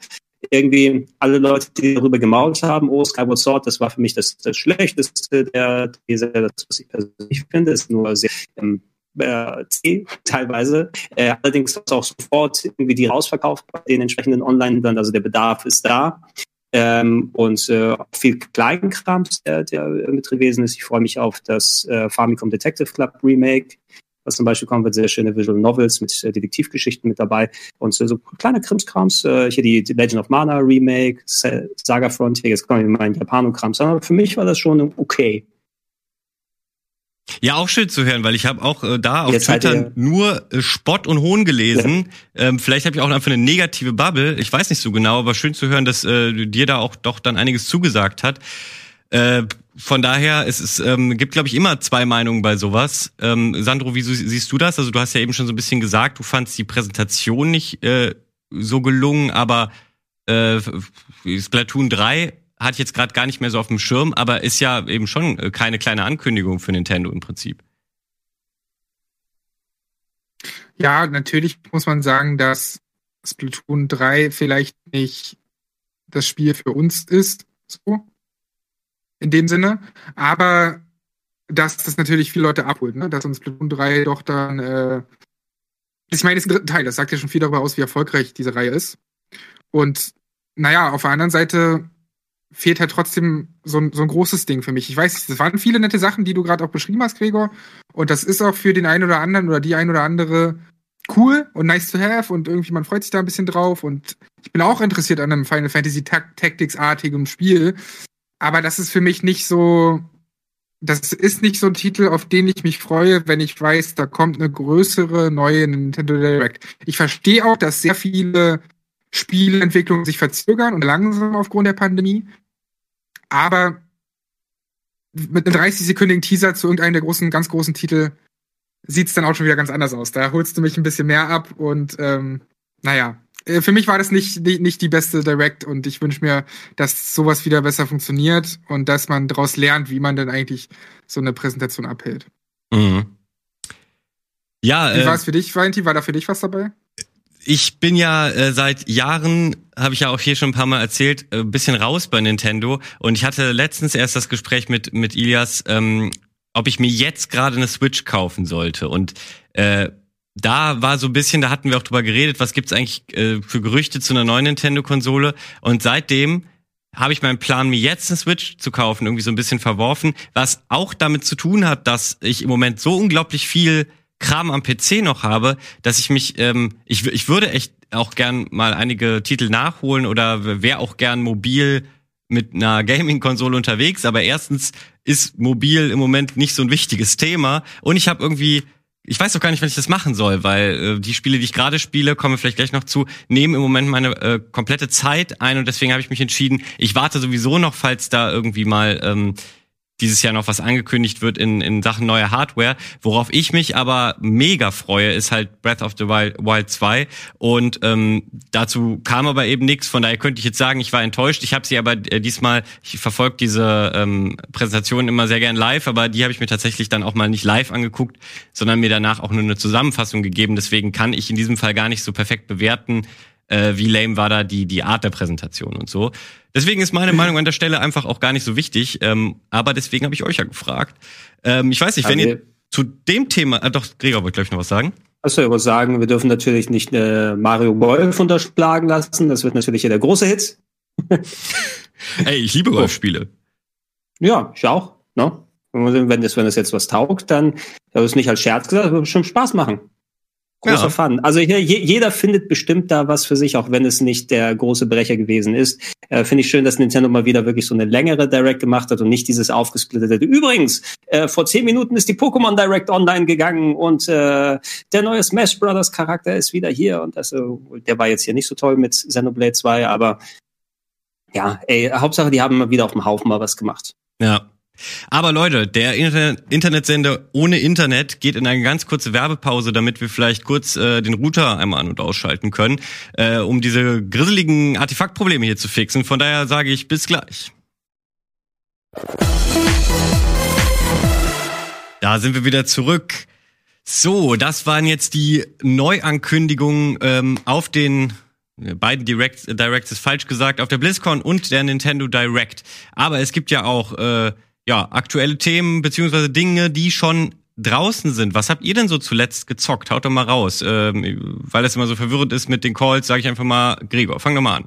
irgendwie alle Leute, die darüber gemault haben, oh, Skyward Sword, das war für mich das, das Schlechteste der These, das, was ich persönlich finde, ist nur sehr ähm, äh, C teilweise. Äh, allerdings auch sofort irgendwie die rausverkauft bei den entsprechenden Online-Händlern, also der Bedarf ist da ähm, und äh, viel Kleinkrams, der, der mit gewesen ist. Ich freue mich auf das äh, Famicom Detective Club Remake, was zum Beispiel kommen wird, sehr schöne Visual Novels mit äh, Detektivgeschichten mit dabei und äh, so kleine Krimskrams, äh, hier die, die Legend of Mana Remake, Saga Frontier, jetzt kommen wir mal in Japano-Krams, aber für mich war das schon okay. Ja, auch schön zu hören, weil ich habe auch äh, da auf Jetzt Twitter nur äh, Spott und Hohn gelesen. Ja. Ähm, vielleicht habe ich auch einfach eine negative Bubble. Ich weiß nicht so genau, aber schön zu hören, dass äh, dir da auch doch dann einiges zugesagt hat. Äh, von daher, es ist, ähm, gibt, glaube ich, immer zwei Meinungen bei sowas. Ähm, Sandro, wie siehst du das? Also du hast ja eben schon so ein bisschen gesagt, du fandst die Präsentation nicht äh, so gelungen, aber äh, Splatoon 3 hatte ich jetzt gerade gar nicht mehr so auf dem Schirm, aber ist ja eben schon äh, keine kleine Ankündigung für Nintendo im Prinzip. Ja, natürlich muss man sagen, dass Splatoon 3 vielleicht nicht das Spiel für uns ist, so in dem Sinne, aber dass das natürlich viele Leute abholt, ne? dass uns Splatoon 3 doch dann, äh, ich meine, das ist ein dritten Teil, das sagt ja schon viel darüber aus, wie erfolgreich diese Reihe ist. Und naja, auf der anderen Seite fehlt halt trotzdem so ein, so ein großes Ding für mich. Ich weiß nicht, das waren viele nette Sachen, die du gerade auch beschrieben hast, Gregor. Und das ist auch für den einen oder anderen oder die ein oder andere cool und nice to have und irgendwie man freut sich da ein bisschen drauf und ich bin auch interessiert an einem Final Fantasy Tactics artigem Spiel, aber das ist für mich nicht so das ist nicht so ein Titel, auf den ich mich freue, wenn ich weiß, da kommt eine größere neue Nintendo Direct. Ich verstehe auch, dass sehr viele Spielentwicklungen sich verzögern und langsam aufgrund der Pandemie. Aber mit einem 30-sekündigen Teaser zu irgendeinem der großen, ganz großen Titel sieht's dann auch schon wieder ganz anders aus. Da holst du mich ein bisschen mehr ab und ähm, naja, äh, für mich war das nicht, nicht die beste Direct und ich wünsche mir, dass sowas wieder besser funktioniert und dass man daraus lernt, wie man denn eigentlich so eine Präsentation abhält. Mhm. Ja, wie äh, war es für dich, Valentin? War da für dich was dabei? Ich bin ja äh, seit Jahren, habe ich ja auch hier schon ein paar Mal erzählt, äh, bisschen raus bei Nintendo. Und ich hatte letztens erst das Gespräch mit, mit Ilias, ähm, ob ich mir jetzt gerade eine Switch kaufen sollte. Und äh, da war so ein bisschen, da hatten wir auch drüber geredet, was gibt's eigentlich äh, für Gerüchte zu einer neuen Nintendo-Konsole. Und seitdem habe ich meinen Plan, mir jetzt eine Switch zu kaufen, irgendwie so ein bisschen verworfen, was auch damit zu tun hat, dass ich im Moment so unglaublich viel Kram am PC noch habe, dass ich mich, ähm, ich, ich würde echt auch gern mal einige Titel nachholen oder wäre auch gern mobil mit einer Gaming-Konsole unterwegs, aber erstens ist mobil im Moment nicht so ein wichtiges Thema und ich habe irgendwie ich weiß doch gar nicht, wenn ich das machen soll, weil äh, die Spiele, die ich gerade spiele, kommen vielleicht gleich noch zu, nehmen im Moment meine äh, komplette Zeit ein und deswegen habe ich mich entschieden, ich warte sowieso noch, falls da irgendwie mal ähm, dieses Jahr noch was angekündigt wird in, in Sachen neuer Hardware. Worauf ich mich aber mega freue, ist halt Breath of the Wild, Wild 2. Und ähm, dazu kam aber eben nichts. Von daher könnte ich jetzt sagen, ich war enttäuscht. Ich habe sie aber äh, diesmal, ich verfolge diese ähm, Präsentation immer sehr gern live, aber die habe ich mir tatsächlich dann auch mal nicht live angeguckt, sondern mir danach auch nur eine Zusammenfassung gegeben. Deswegen kann ich in diesem Fall gar nicht so perfekt bewerten, äh, wie lame war da die, die Art der Präsentation und so. Deswegen ist meine Meinung an der Stelle einfach auch gar nicht so wichtig. Ähm, aber deswegen habe ich euch ja gefragt. Ähm, ich weiß nicht, wenn ihr zu dem Thema, äh, doch, Gregor wollte, glaube ich, noch was sagen. Achso, ich wollte sagen, wir dürfen natürlich nicht äh, Mario Golf unterschlagen lassen. Das wird natürlich hier der große Hit. Ey, ich liebe Golfspiele. Ja, ich auch. Ne? Wenn das, wenn das jetzt was taugt, dann, ich habe es nicht als Scherz gesagt, wird bestimmt Spaß machen. Großer ja. Fun. Also hier, jeder findet bestimmt da was für sich, auch wenn es nicht der große Brecher gewesen ist. Äh, Finde ich schön, dass Nintendo mal wieder wirklich so eine längere Direct gemacht hat und nicht dieses aufgesplittete. Übrigens, äh, vor zehn Minuten ist die Pokémon Direct online gegangen und äh, der neue Smash Brothers Charakter ist wieder hier und das, äh, der war jetzt hier nicht so toll mit Xenoblade 2, aber ja, ey, Hauptsache, die haben mal wieder auf dem Haufen mal was gemacht. Ja, aber Leute, der Internet Internetsender ohne Internet geht in eine ganz kurze Werbepause, damit wir vielleicht kurz äh, den Router einmal an- und ausschalten können, äh, um diese grisseligen Artefaktprobleme hier zu fixen. Von daher sage ich bis gleich. Da sind wir wieder zurück. So, das waren jetzt die Neuankündigungen ähm, auf den beiden Direct, Directs ist falsch gesagt, auf der BlizzCon und der Nintendo Direct. Aber es gibt ja auch äh, ja, aktuelle Themen beziehungsweise Dinge, die schon draußen sind. Was habt ihr denn so zuletzt gezockt? Haut doch mal raus. Ähm, weil es immer so verwirrend ist mit den Calls, sage ich einfach mal, Gregor, fang doch mal an.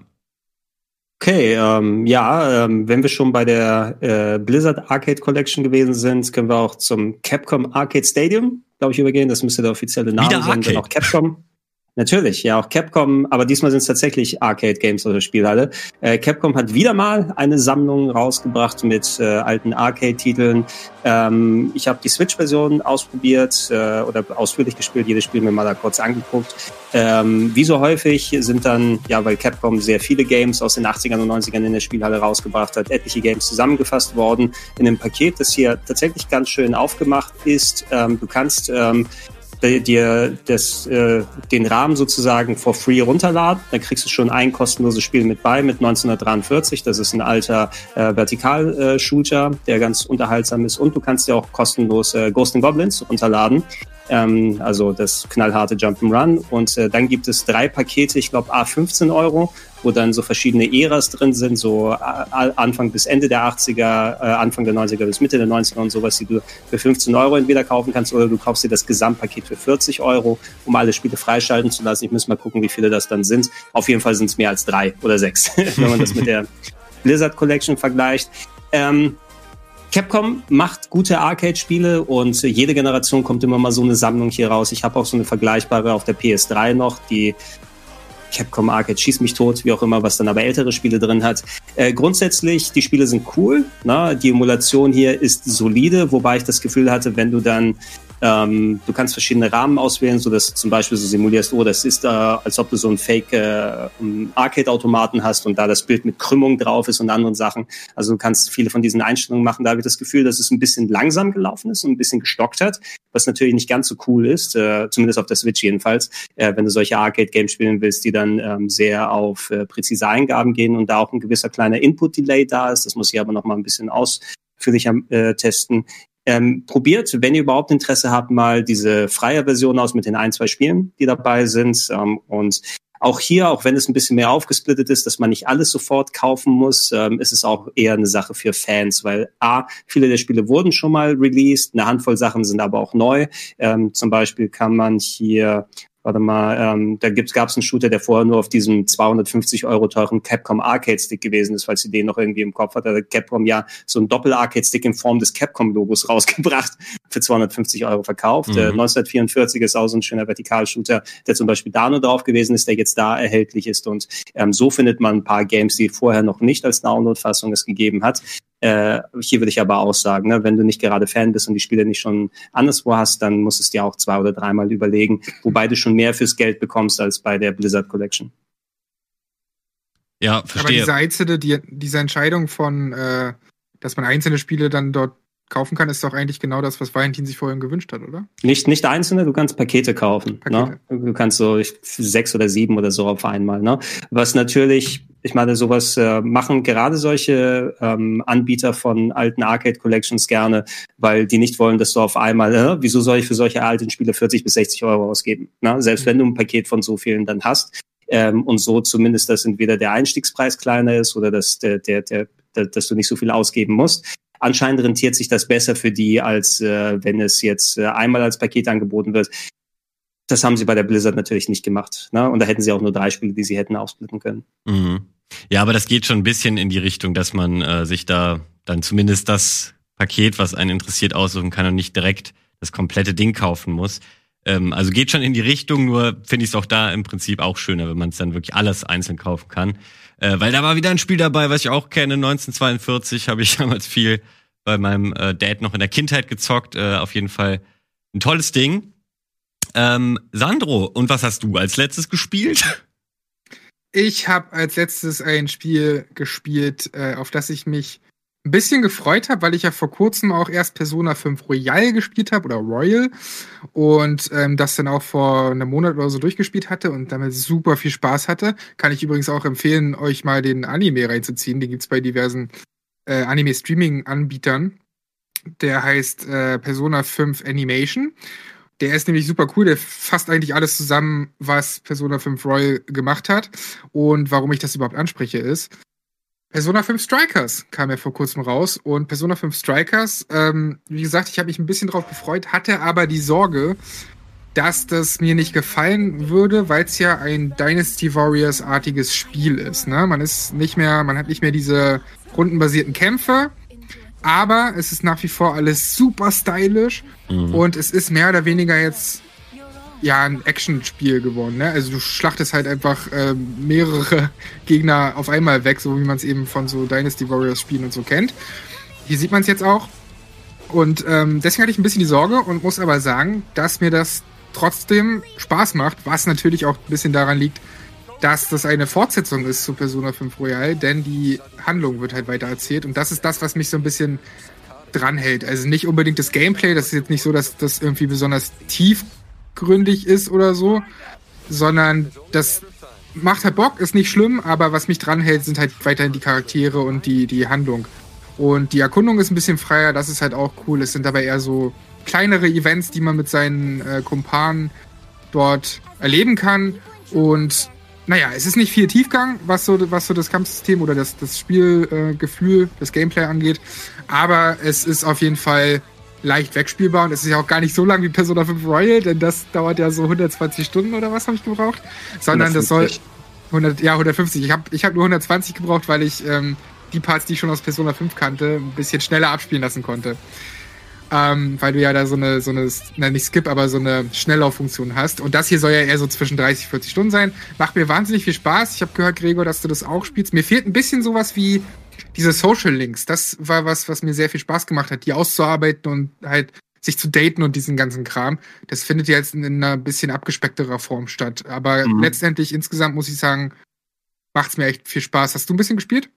Okay, ähm, ja, ähm, wenn wir schon bei der äh, Blizzard Arcade Collection gewesen sind, können wir auch zum Capcom Arcade Stadium, glaube ich, übergehen. Das müsste der offizielle Name Wieder sein, Arcade. auch Capcom. Natürlich, ja, auch Capcom, aber diesmal sind es tatsächlich Arcade-Games oder Spielhalle. Äh, Capcom hat wieder mal eine Sammlung rausgebracht mit äh, alten Arcade-Titeln. Ähm, ich habe die Switch-Version ausprobiert äh, oder ausführlich gespielt, jedes Spiel mir mal da kurz angeguckt. Ähm, wie so häufig sind dann, ja, weil Capcom sehr viele Games aus den 80ern und 90ern in der Spielhalle rausgebracht hat, etliche Games zusammengefasst worden in einem Paket, das hier tatsächlich ganz schön aufgemacht ist. Ähm, du kannst ähm, dir das, äh, den Rahmen sozusagen for free runterladen. Dann kriegst du schon ein kostenloses Spiel mit bei mit 1943. Das ist ein alter äh, Vertikal-Shooter, äh, der ganz unterhaltsam ist. Und du kannst dir auch kostenlos äh, Ghost and Goblins runterladen. Ähm, also das knallharte Jump'n'Run. Und äh, dann gibt es drei Pakete, ich glaube A15 Euro wo dann so verschiedene Äras drin sind, so äh, Anfang bis Ende der 80er, äh, Anfang der 90er bis Mitte der 90er und sowas, die du für 15 Euro entweder kaufen kannst oder du kaufst dir das Gesamtpaket für 40 Euro, um alle Spiele freischalten zu lassen. Ich muss mal gucken, wie viele das dann sind. Auf jeden Fall sind es mehr als drei oder sechs, wenn man das mit der Blizzard Collection vergleicht. Ähm, Capcom macht gute Arcade-Spiele und jede Generation kommt immer mal so eine Sammlung hier raus. Ich habe auch so eine vergleichbare auf der PS3 noch, die Capcom Arcade Schieß mich tot, wie auch immer, was dann aber ältere Spiele drin hat. Äh, grundsätzlich, die Spiele sind cool. Na? Die Emulation hier ist solide, wobei ich das Gefühl hatte, wenn du dann ähm, du kannst verschiedene Rahmen auswählen, so dass du zum Beispiel so simulierst, oh, das ist äh, als ob du so einen Fake äh, Arcade-Automaten hast und da das Bild mit Krümmung drauf ist und anderen Sachen. Also du kannst viele von diesen Einstellungen machen. Da habe ich das Gefühl, dass es ein bisschen langsam gelaufen ist und ein bisschen gestockt hat, was natürlich nicht ganz so cool ist, äh, zumindest auf der Switch jedenfalls, äh, wenn du solche Arcade-Games spielen willst, die dann ähm, sehr auf äh, präzise Eingaben gehen und da auch ein gewisser kleiner Input-Delay da ist. Das muss ich aber noch mal ein bisschen ausführlicher äh, testen. Ähm, probiert, wenn ihr überhaupt Interesse habt, mal diese freie Version aus mit den ein, zwei Spielen, die dabei sind. Ähm, und auch hier, auch wenn es ein bisschen mehr aufgesplittet ist, dass man nicht alles sofort kaufen muss, ähm, ist es auch eher eine Sache für Fans, weil A, viele der Spiele wurden schon mal released, eine Handvoll Sachen sind aber auch neu. Ähm, zum Beispiel kann man hier warte mal, ähm, da gab es einen Shooter, der vorher nur auf diesem 250 Euro teuren Capcom Arcade Stick gewesen ist, falls ihr den noch irgendwie im Kopf hat. Da hat Capcom ja so ein Doppel-Arcade Stick in Form des Capcom-Logos rausgebracht, für 250 Euro verkauft. Mhm. Äh, 1944 ist auch so ein schöner Vertikalshooter, der zum Beispiel da nur drauf gewesen ist, der jetzt da erhältlich ist. Und ähm, so findet man ein paar Games, die vorher noch nicht als Download-Fassung es gegeben hat. Äh, hier würde ich aber auch sagen, ne, wenn du nicht gerade Fan bist und die Spiele nicht schon anderswo hast, dann musst du es dir auch zwei oder dreimal überlegen, wobei du schon mehr fürs Geld bekommst als bei der Blizzard Collection. Ja, verstehe. Aber diese einzelne, die, diese Entscheidung von, äh, dass man einzelne Spiele dann dort kaufen kann, ist doch eigentlich genau das, was Valentin sich vorhin gewünscht hat, oder? Nicht, nicht einzelne, du kannst Pakete kaufen. Ne? Pakete. Ne? Du kannst so sechs oder sieben oder so auf einmal. Ne? Was natürlich ich meine, sowas äh, machen gerade solche ähm, Anbieter von alten Arcade Collections gerne, weil die nicht wollen, dass du auf einmal, äh, wieso soll ich für solche alten Spiele 40 bis 60 Euro ausgeben? Na, selbst wenn du ein Paket von so vielen dann hast. Ähm, und so zumindest, dass entweder der Einstiegspreis kleiner ist oder dass, der, der, der, dass du nicht so viel ausgeben musst. Anscheinend rentiert sich das besser für die, als äh, wenn es jetzt äh, einmal als Paket angeboten wird. Das haben sie bei der Blizzard natürlich nicht gemacht. Ne? Und da hätten sie auch nur drei Spiele, die sie hätten aufsplitten können. Mhm. Ja, aber das geht schon ein bisschen in die Richtung, dass man äh, sich da dann zumindest das Paket, was einen interessiert, aussuchen kann und nicht direkt das komplette Ding kaufen muss. Ähm, also geht schon in die Richtung, nur finde ich es auch da im Prinzip auch schöner, wenn man es dann wirklich alles einzeln kaufen kann. Äh, weil da war wieder ein Spiel dabei, was ich auch kenne, 1942 habe ich damals viel bei meinem äh, Dad noch in der Kindheit gezockt. Äh, auf jeden Fall ein tolles Ding. Ähm, Sandro, und was hast du als letztes gespielt? Ich habe als letztes ein Spiel gespielt, äh, auf das ich mich ein bisschen gefreut habe, weil ich ja vor kurzem auch erst Persona 5 Royal gespielt habe oder Royal und ähm, das dann auch vor einem Monat oder so durchgespielt hatte und damit super viel Spaß hatte. Kann ich übrigens auch empfehlen, euch mal den Anime reinzuziehen. Den gibt's bei diversen äh, Anime-Streaming-Anbietern. Der heißt äh, Persona 5 Animation der ist nämlich super cool. Der fasst eigentlich alles zusammen, was Persona 5 Royal gemacht hat. Und warum ich das überhaupt anspreche, ist, Persona 5 Strikers kam ja vor kurzem raus. Und Persona 5 Strikers, ähm, wie gesagt, ich habe mich ein bisschen drauf gefreut, hatte aber die Sorge, dass das mir nicht gefallen würde, weil es ja ein Dynasty Warriors-artiges Spiel ist. Ne? Man ist nicht mehr, man hat nicht mehr diese rundenbasierten Kämpfe aber es ist nach wie vor alles super stylisch mhm. und es ist mehr oder weniger jetzt ja ein Actionspiel geworden. Ne? Also du schlachtest halt einfach äh, mehrere Gegner auf einmal weg, so wie man es eben von so Dynasty Warriors Spielen und so kennt. Hier sieht man es jetzt auch. Und ähm, deswegen hatte ich ein bisschen die Sorge und muss aber sagen, dass mir das trotzdem Spaß macht, was natürlich auch ein bisschen daran liegt, dass das eine Fortsetzung ist zu Persona 5 Royal, denn die Handlung wird halt weiter erzählt und das ist das, was mich so ein bisschen dranhält. Also nicht unbedingt das Gameplay, das ist jetzt nicht so, dass das irgendwie besonders tiefgründig ist oder so, sondern das macht halt Bock, ist nicht schlimm, aber was mich dranhält, sind halt weiterhin die Charaktere und die, die Handlung. Und die Erkundung ist ein bisschen freier, das ist halt auch cool. Es sind dabei eher so kleinere Events, die man mit seinen äh, Kumpanen dort erleben kann. Und naja, es ist nicht viel Tiefgang, was so, was so das Kampfsystem oder das, das Spielgefühl, äh, das Gameplay angeht. Aber es ist auf jeden Fall leicht wegspielbar und es ist ja auch gar nicht so lang wie Persona 5 Royal, denn das dauert ja so 120 Stunden oder was habe ich gebraucht, sondern 150. das soll 100, ja 150. Ich habe ich hab nur 120 gebraucht, weil ich ähm, die Parts, die ich schon aus Persona 5 kannte, ein bisschen schneller abspielen lassen konnte. Ähm, weil du ja da so eine, so eine, na nicht Skip, aber so eine Schnelllauffunktion hast. Und das hier soll ja eher so zwischen 30, 40 Stunden sein. Macht mir wahnsinnig viel Spaß. Ich habe gehört, Gregor, dass du das auch spielst. Mir fehlt ein bisschen sowas wie diese Social Links. Das war was, was mir sehr viel Spaß gemacht hat, die auszuarbeiten und halt sich zu daten und diesen ganzen Kram. Das findet jetzt in einer bisschen abgespeckterer Form statt. Aber mhm. letztendlich insgesamt muss ich sagen, macht's mir echt viel Spaß. Hast du ein bisschen gespielt?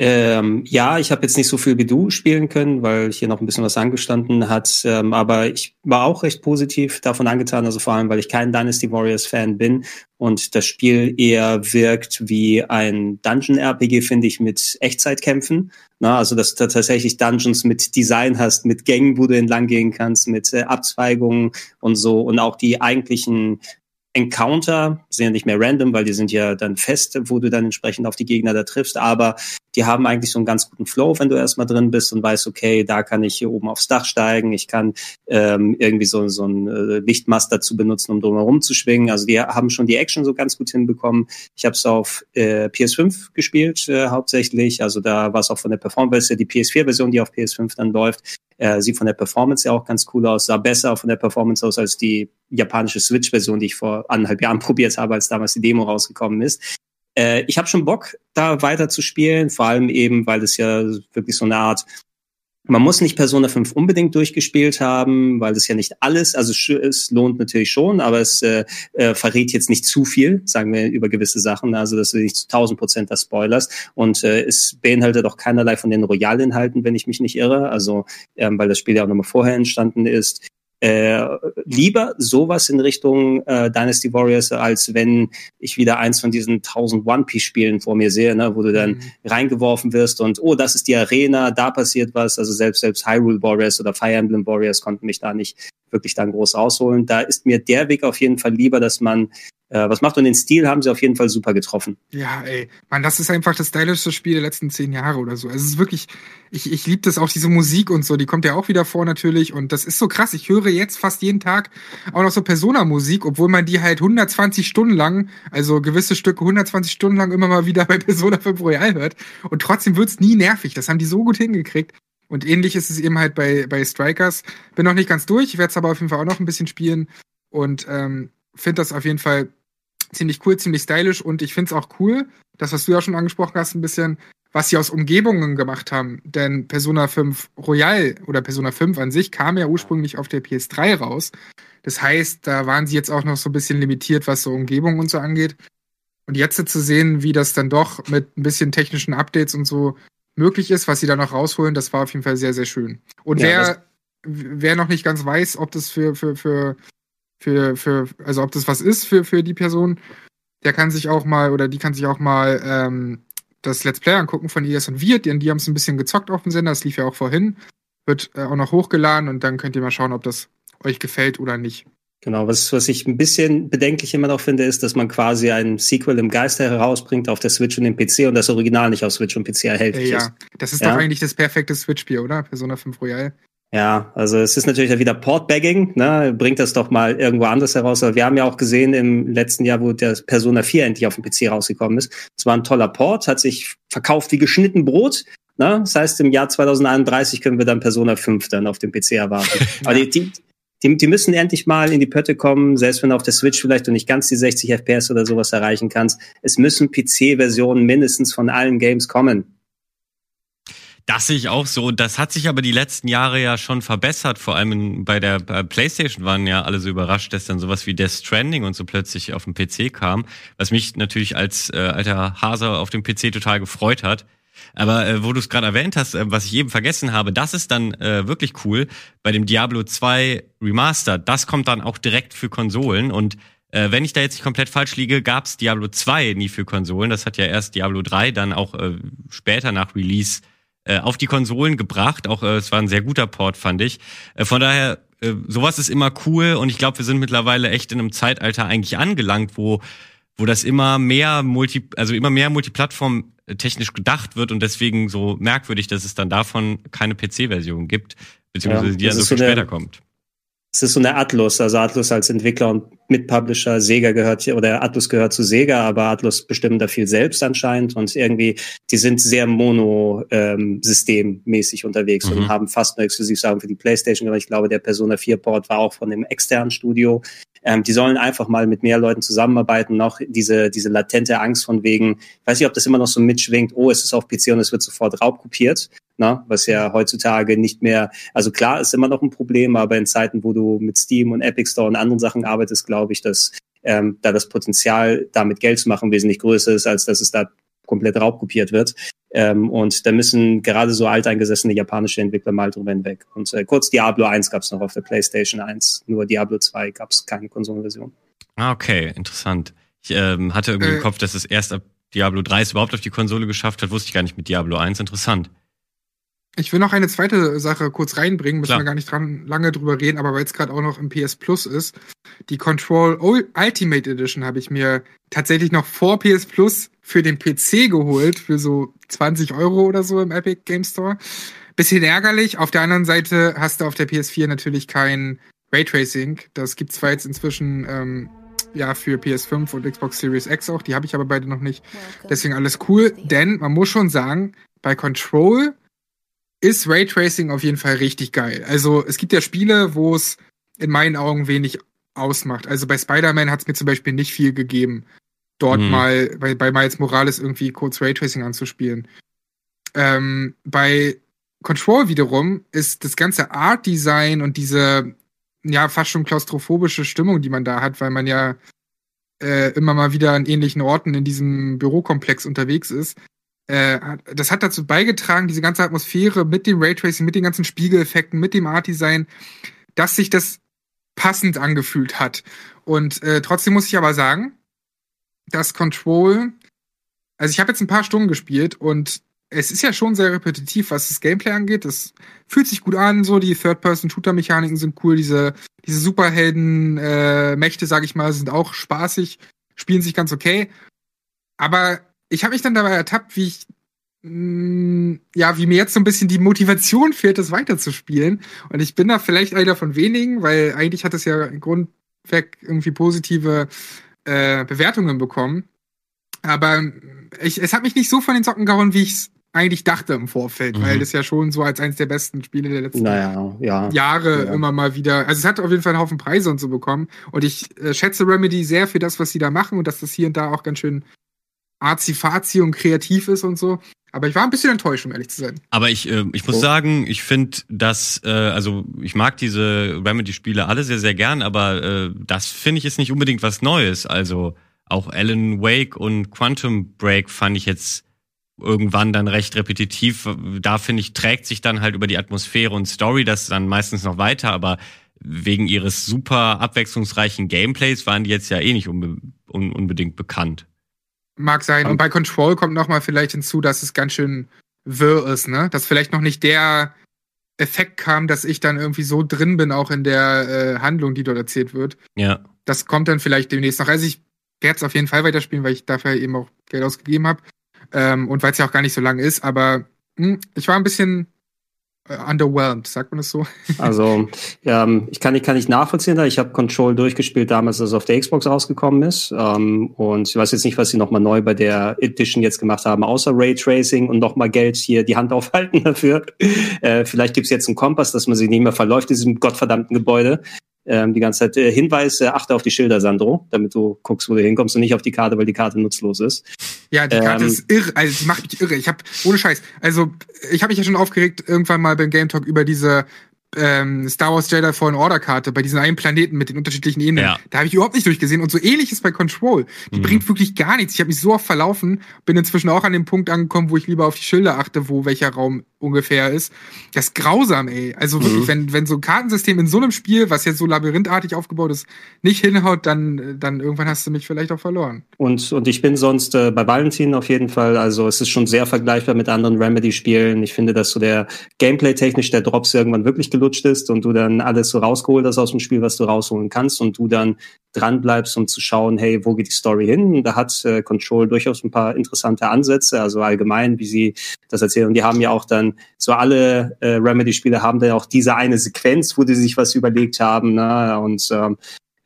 Ähm, ja, ich habe jetzt nicht so viel wie du spielen können, weil hier noch ein bisschen was angestanden hat. Ähm, aber ich war auch recht positiv davon angetan, also vor allem, weil ich kein Dynasty Warriors Fan bin und das Spiel eher wirkt wie ein Dungeon RPG, finde ich, mit Echtzeitkämpfen. Na, also, dass du tatsächlich Dungeons mit Design hast, mit Gängen, wo du entlang gehen kannst, mit äh, Abzweigungen und so und auch die eigentlichen Encounter sind ja nicht mehr random, weil die sind ja dann fest, wo du dann entsprechend auf die Gegner da triffst, aber die haben eigentlich so einen ganz guten Flow, wenn du erstmal drin bist und weißt, okay, da kann ich hier oben aufs Dach steigen, ich kann ähm, irgendwie so, so ein äh, Lichtmast dazu benutzen, um drumherum zu schwingen. Also die haben schon die Action so ganz gut hinbekommen. Ich habe es auf äh, PS5 gespielt äh, hauptsächlich, also da war es auch von der Performance, die PS4-Version, die auf PS5 dann läuft. Äh, sieht von der Performance ja auch ganz cool aus, sah besser von der Performance aus als die japanische Switch-Version, die ich vor anderthalb Jahren probiert habe, als damals die Demo rausgekommen ist. Äh, ich habe schon Bock, da weiter zu spielen, vor allem eben, weil es ja wirklich so eine Art man muss nicht Persona 5 unbedingt durchgespielt haben, weil es ja nicht alles, also es lohnt natürlich schon, aber es äh, äh, verrät jetzt nicht zu viel, sagen wir, über gewisse Sachen, also dass du nicht zu 1000 Prozent das spoilerst. Und äh, es beinhaltet auch keinerlei von den Royal-Inhalten, wenn ich mich nicht irre, also ähm, weil das Spiel ja auch nochmal vorher entstanden ist äh, lieber sowas in Richtung äh, Dynasty Warriors, als wenn ich wieder eins von diesen 1000 One Piece Spielen vor mir sehe, ne, wo du dann mhm. reingeworfen wirst und oh, das ist die Arena, da passiert was. Also selbst selbst Hyrule Warriors oder Fire Emblem Warriors konnten mich da nicht wirklich dann groß rausholen. Da ist mir der Weg auf jeden Fall lieber, dass man äh, was macht. Und den Stil haben sie auf jeden Fall super getroffen. Ja, ey, man, das ist einfach das stylischste Spiel der letzten zehn Jahre oder so. Also es ist wirklich, ich, ich liebe das auch, diese Musik und so, die kommt ja auch wieder vor natürlich. Und das ist so krass. Ich höre jetzt fast jeden Tag auch noch so Persona-Musik, obwohl man die halt 120 Stunden lang, also gewisse Stücke 120 Stunden lang immer mal wieder bei Persona 5 Royal hört. Und trotzdem wird's nie nervig. Das haben die so gut hingekriegt. Und ähnlich ist es eben halt bei, bei Strikers. Bin noch nicht ganz durch, werde es aber auf jeden Fall auch noch ein bisschen spielen. Und ähm, finde das auf jeden Fall ziemlich cool, ziemlich stylisch und ich finde es auch cool, das, was du ja schon angesprochen hast, ein bisschen, was sie aus Umgebungen gemacht haben. Denn Persona 5 Royal oder Persona 5 an sich kam ja ursprünglich auf der PS3 raus. Das heißt, da waren sie jetzt auch noch so ein bisschen limitiert, was so Umgebungen und so angeht. Und jetzt zu sehen, wie das dann doch mit ein bisschen technischen Updates und so möglich ist, was sie da noch rausholen, das war auf jeden Fall sehr, sehr schön. Und ja, wer, wer noch nicht ganz weiß, ob das für, für, für für, für, also ob das was ist für, für die Person, der kann sich auch mal, oder die kann sich auch mal ähm, das Let's Play angucken von IS und Wir, denn die haben es ein bisschen gezockt auf dem Sender, das lief ja auch vorhin, wird äh, auch noch hochgeladen und dann könnt ihr mal schauen, ob das euch gefällt oder nicht. Genau, was, was ich ein bisschen bedenklich immer noch finde, ist, dass man quasi ein Sequel im Geiste herausbringt auf der Switch und dem PC und das Original nicht auf Switch und PC erhältlich ja, ist. Das ist ja? doch eigentlich das perfekte Switch-Spiel, oder? Persona 5 Royal. Ja, also es ist natürlich wieder Portbagging, ne? bringt das doch mal irgendwo anders heraus. Aber wir haben ja auch gesehen im letzten Jahr, wo der Persona 4 endlich auf dem PC rausgekommen ist. Es war ein toller Port, hat sich verkauft wie geschnitten Brot. Ne? Das heißt, im Jahr 2031 können wir dann Persona 5 dann auf dem PC erwarten. Aber die, die, die, die müssen endlich mal in die Pötte kommen, selbst wenn du auf der Switch vielleicht du nicht ganz die 60 FPS oder sowas erreichen kannst. Es müssen PC-Versionen mindestens von allen Games kommen. Das sehe ich auch so. Das hat sich aber die letzten Jahre ja schon verbessert. Vor allem bei der PlayStation waren ja alle so überrascht, dass dann sowas wie Death Stranding und so plötzlich auf dem PC kam. Was mich natürlich als äh, alter Hase auf dem PC total gefreut hat. Aber äh, wo du es gerade erwähnt hast, äh, was ich eben vergessen habe, das ist dann äh, wirklich cool. Bei dem Diablo 2 Remaster, das kommt dann auch direkt für Konsolen. Und äh, wenn ich da jetzt nicht komplett falsch liege, gab's Diablo 2 nie für Konsolen. Das hat ja erst Diablo 3 dann auch äh, später nach Release äh, auf die Konsolen gebracht. Auch äh, es war ein sehr guter Port, fand ich. Äh, von daher, äh, sowas ist immer cool und ich glaube, wir sind mittlerweile echt in einem Zeitalter eigentlich angelangt, wo wo das immer mehr Multi, also immer mehr Multiplattform äh, technisch gedacht wird und deswegen so merkwürdig, dass es dann davon keine PC-Version gibt, beziehungsweise ja, die dann so viel so später kommt es ist so eine Atlus, also Atlus als Entwickler und Mitpublisher, Sega gehört oder Atlus gehört zu Sega, aber Atlus bestimmt da viel selbst anscheinend und irgendwie, die sind sehr mono-systemmäßig ähm, unterwegs mhm. und haben fast nur Exklusivsachen für die Playstation, aber ich glaube, der Persona 4 Port war auch von dem externen Studio. Ähm, die sollen einfach mal mit mehr Leuten zusammenarbeiten, noch diese, diese latente Angst von wegen, ich weiß nicht, ob das immer noch so mitschwingt, oh, es ist auf PC und es wird sofort raubkopiert ne? was ja heutzutage nicht mehr, also klar ist immer noch ein Problem, aber in Zeiten, wo du mit Steam und Epic Store und anderen Sachen arbeitest, glaube ich, dass ähm, da das Potenzial, damit Geld zu machen, wesentlich größer ist, als dass es da komplett raubkopiert wird. Ähm, und da müssen gerade so alteingesessene japanische Entwickler mal drüber hinweg. Und äh, kurz Diablo 1 gab es noch auf der PlayStation 1, nur Diablo 2 gab es keine Konsolenversion. Ah, okay, interessant. Ich ähm, hatte irgendwie äh, im Kopf, dass es erst ab Diablo 3 es überhaupt auf die Konsole geschafft hat, wusste ich gar nicht mit Diablo 1. Interessant. Ich will noch eine zweite Sache kurz reinbringen, müssen Klar. wir gar nicht dran lange drüber reden, aber weil es gerade auch noch im PS Plus ist. Die Control Ultimate Edition habe ich mir tatsächlich noch vor PS Plus für den PC geholt, für so 20 Euro oder so im Epic Game Store. Bisschen ärgerlich. Auf der anderen Seite hast du auf der PS4 natürlich kein Raytracing. Das gibt zwar jetzt inzwischen ähm, ja für PS5 und Xbox Series X auch, die habe ich aber beide noch nicht. Deswegen alles cool, denn man muss schon sagen, bei Control ist Raytracing auf jeden Fall richtig geil. Also es gibt ja Spiele, wo es in meinen Augen wenig ausmacht. Also bei Spider-Man hat es mir zum Beispiel nicht viel gegeben, dort mhm. mal bei, bei Miles Morales irgendwie kurz Raytracing anzuspielen. Ähm, bei Control wiederum ist das ganze Art-Design und diese ja fast schon klaustrophobische Stimmung, die man da hat, weil man ja äh, immer mal wieder an ähnlichen Orten in diesem Bürokomplex unterwegs ist, äh, das hat dazu beigetragen, diese ganze Atmosphäre mit dem Raytracing, mit den ganzen Spiegeleffekten, mit dem Art-Design, dass sich das passend angefühlt hat. Und äh, trotzdem muss ich aber sagen, dass Control, also ich habe jetzt ein paar Stunden gespielt und es ist ja schon sehr repetitiv, was das Gameplay angeht. Das fühlt sich gut an, so die Third-Person-Shooter-Mechaniken sind cool, diese, diese Superhelden-Mächte, äh, sag ich mal, sind auch spaßig, spielen sich ganz okay. Aber ich habe mich dann dabei ertappt, wie ich mh, mm, ja, wie mir jetzt so ein bisschen die Motivation fehlt, das weiterzuspielen. Und ich bin da vielleicht einer von wenigen, weil eigentlich hat es ja im Grundweg irgendwie positive äh, Bewertungen bekommen. Aber ich, es hat mich nicht so von den Socken gehauen, wie ich es eigentlich dachte im Vorfeld, mhm. weil das ja schon so als eines der besten Spiele der letzten naja, ja, Jahre ja. immer mal wieder. Also es hat auf jeden Fall einen Haufen Preise und so bekommen. Und ich äh, schätze Remedy sehr für das, was sie da machen und dass das hier und da auch ganz schön arzi und kreativ ist und so. Aber ich war ein bisschen enttäuscht, um ehrlich zu sein. Aber ich, äh, ich muss oh. sagen, ich finde, dass, äh, also ich mag diese Remedy-Spiele alle sehr, sehr gern, aber äh, das finde ich jetzt nicht unbedingt was Neues. Also auch Alan Wake und Quantum Break fand ich jetzt irgendwann dann recht repetitiv. Da finde ich, trägt sich dann halt über die Atmosphäre und Story das dann meistens noch weiter, aber wegen ihres super abwechslungsreichen Gameplays waren die jetzt ja eh nicht unbe un unbedingt bekannt. Mag sein. Und bei Control kommt nochmal vielleicht hinzu, dass es ganz schön wirr ist, ne? Dass vielleicht noch nicht der Effekt kam, dass ich dann irgendwie so drin bin, auch in der äh, Handlung, die dort erzählt wird. Ja. Das kommt dann vielleicht demnächst noch. Also ich werde es auf jeden Fall weiterspielen, weil ich dafür eben auch Geld ausgegeben habe. Ähm, und weil es ja auch gar nicht so lang ist, aber mh, hm, ich war ein bisschen underwhelmed, sagt man das so? Also, ähm, ich kann, ich kann nicht nachvollziehen, ich habe Control durchgespielt damals, als es auf der Xbox rausgekommen ist. Ähm, und ich weiß jetzt nicht, was sie nochmal neu bei der Edition jetzt gemacht haben, außer Raytracing und nochmal Geld hier die Hand aufhalten dafür. Äh, vielleicht gibt's jetzt einen Kompass, dass man sich nicht mehr verläuft, in diesem gottverdammten Gebäude. Ähm, die ganze Zeit. Äh, Hinweis, äh, achte auf die Schilder, Sandro, damit du guckst, wo du hinkommst und nicht auf die Karte, weil die Karte nutzlos ist. Ja, die Karte ähm, ist irre, also die macht mich irre. Ich habe ohne Scheiß, also ich habe mich ja schon aufgeregt irgendwann mal beim Game Talk über diese ähm, Star Wars Jedi Fallen Order Karte bei diesen einen Planeten mit den unterschiedlichen Ebenen, ja. da habe ich überhaupt nicht durchgesehen und so ähnlich ist bei Control. Die mhm. bringt wirklich gar nichts. Ich habe mich so oft verlaufen, bin inzwischen auch an dem Punkt angekommen, wo ich lieber auf die Schilder achte, wo welcher Raum ungefähr ist. Das ist grausam, ey. Also wirklich, mhm. wenn, wenn so ein Kartensystem in so einem Spiel, was jetzt so labyrinthartig aufgebaut ist, nicht hinhaut, dann, dann irgendwann hast du mich vielleicht auch verloren. Und, und ich bin sonst äh, bei Valentin auf jeden Fall, also es ist schon sehr vergleichbar mit anderen Remedy-Spielen. Ich finde, dass so der Gameplay-technisch der Drops irgendwann wirklich gelutscht ist und du dann alles so rausgeholt hast aus dem Spiel, was du rausholen kannst und du dann dran bleibst, um zu schauen, hey, wo geht die Story hin? Da hat äh, Control durchaus ein paar interessante Ansätze, also allgemein, wie sie das erzählen. Und die haben ja auch dann, so alle äh, Remedy-Spiele haben dann auch diese eine Sequenz, wo die sich was überlegt haben. Ne? Und ähm,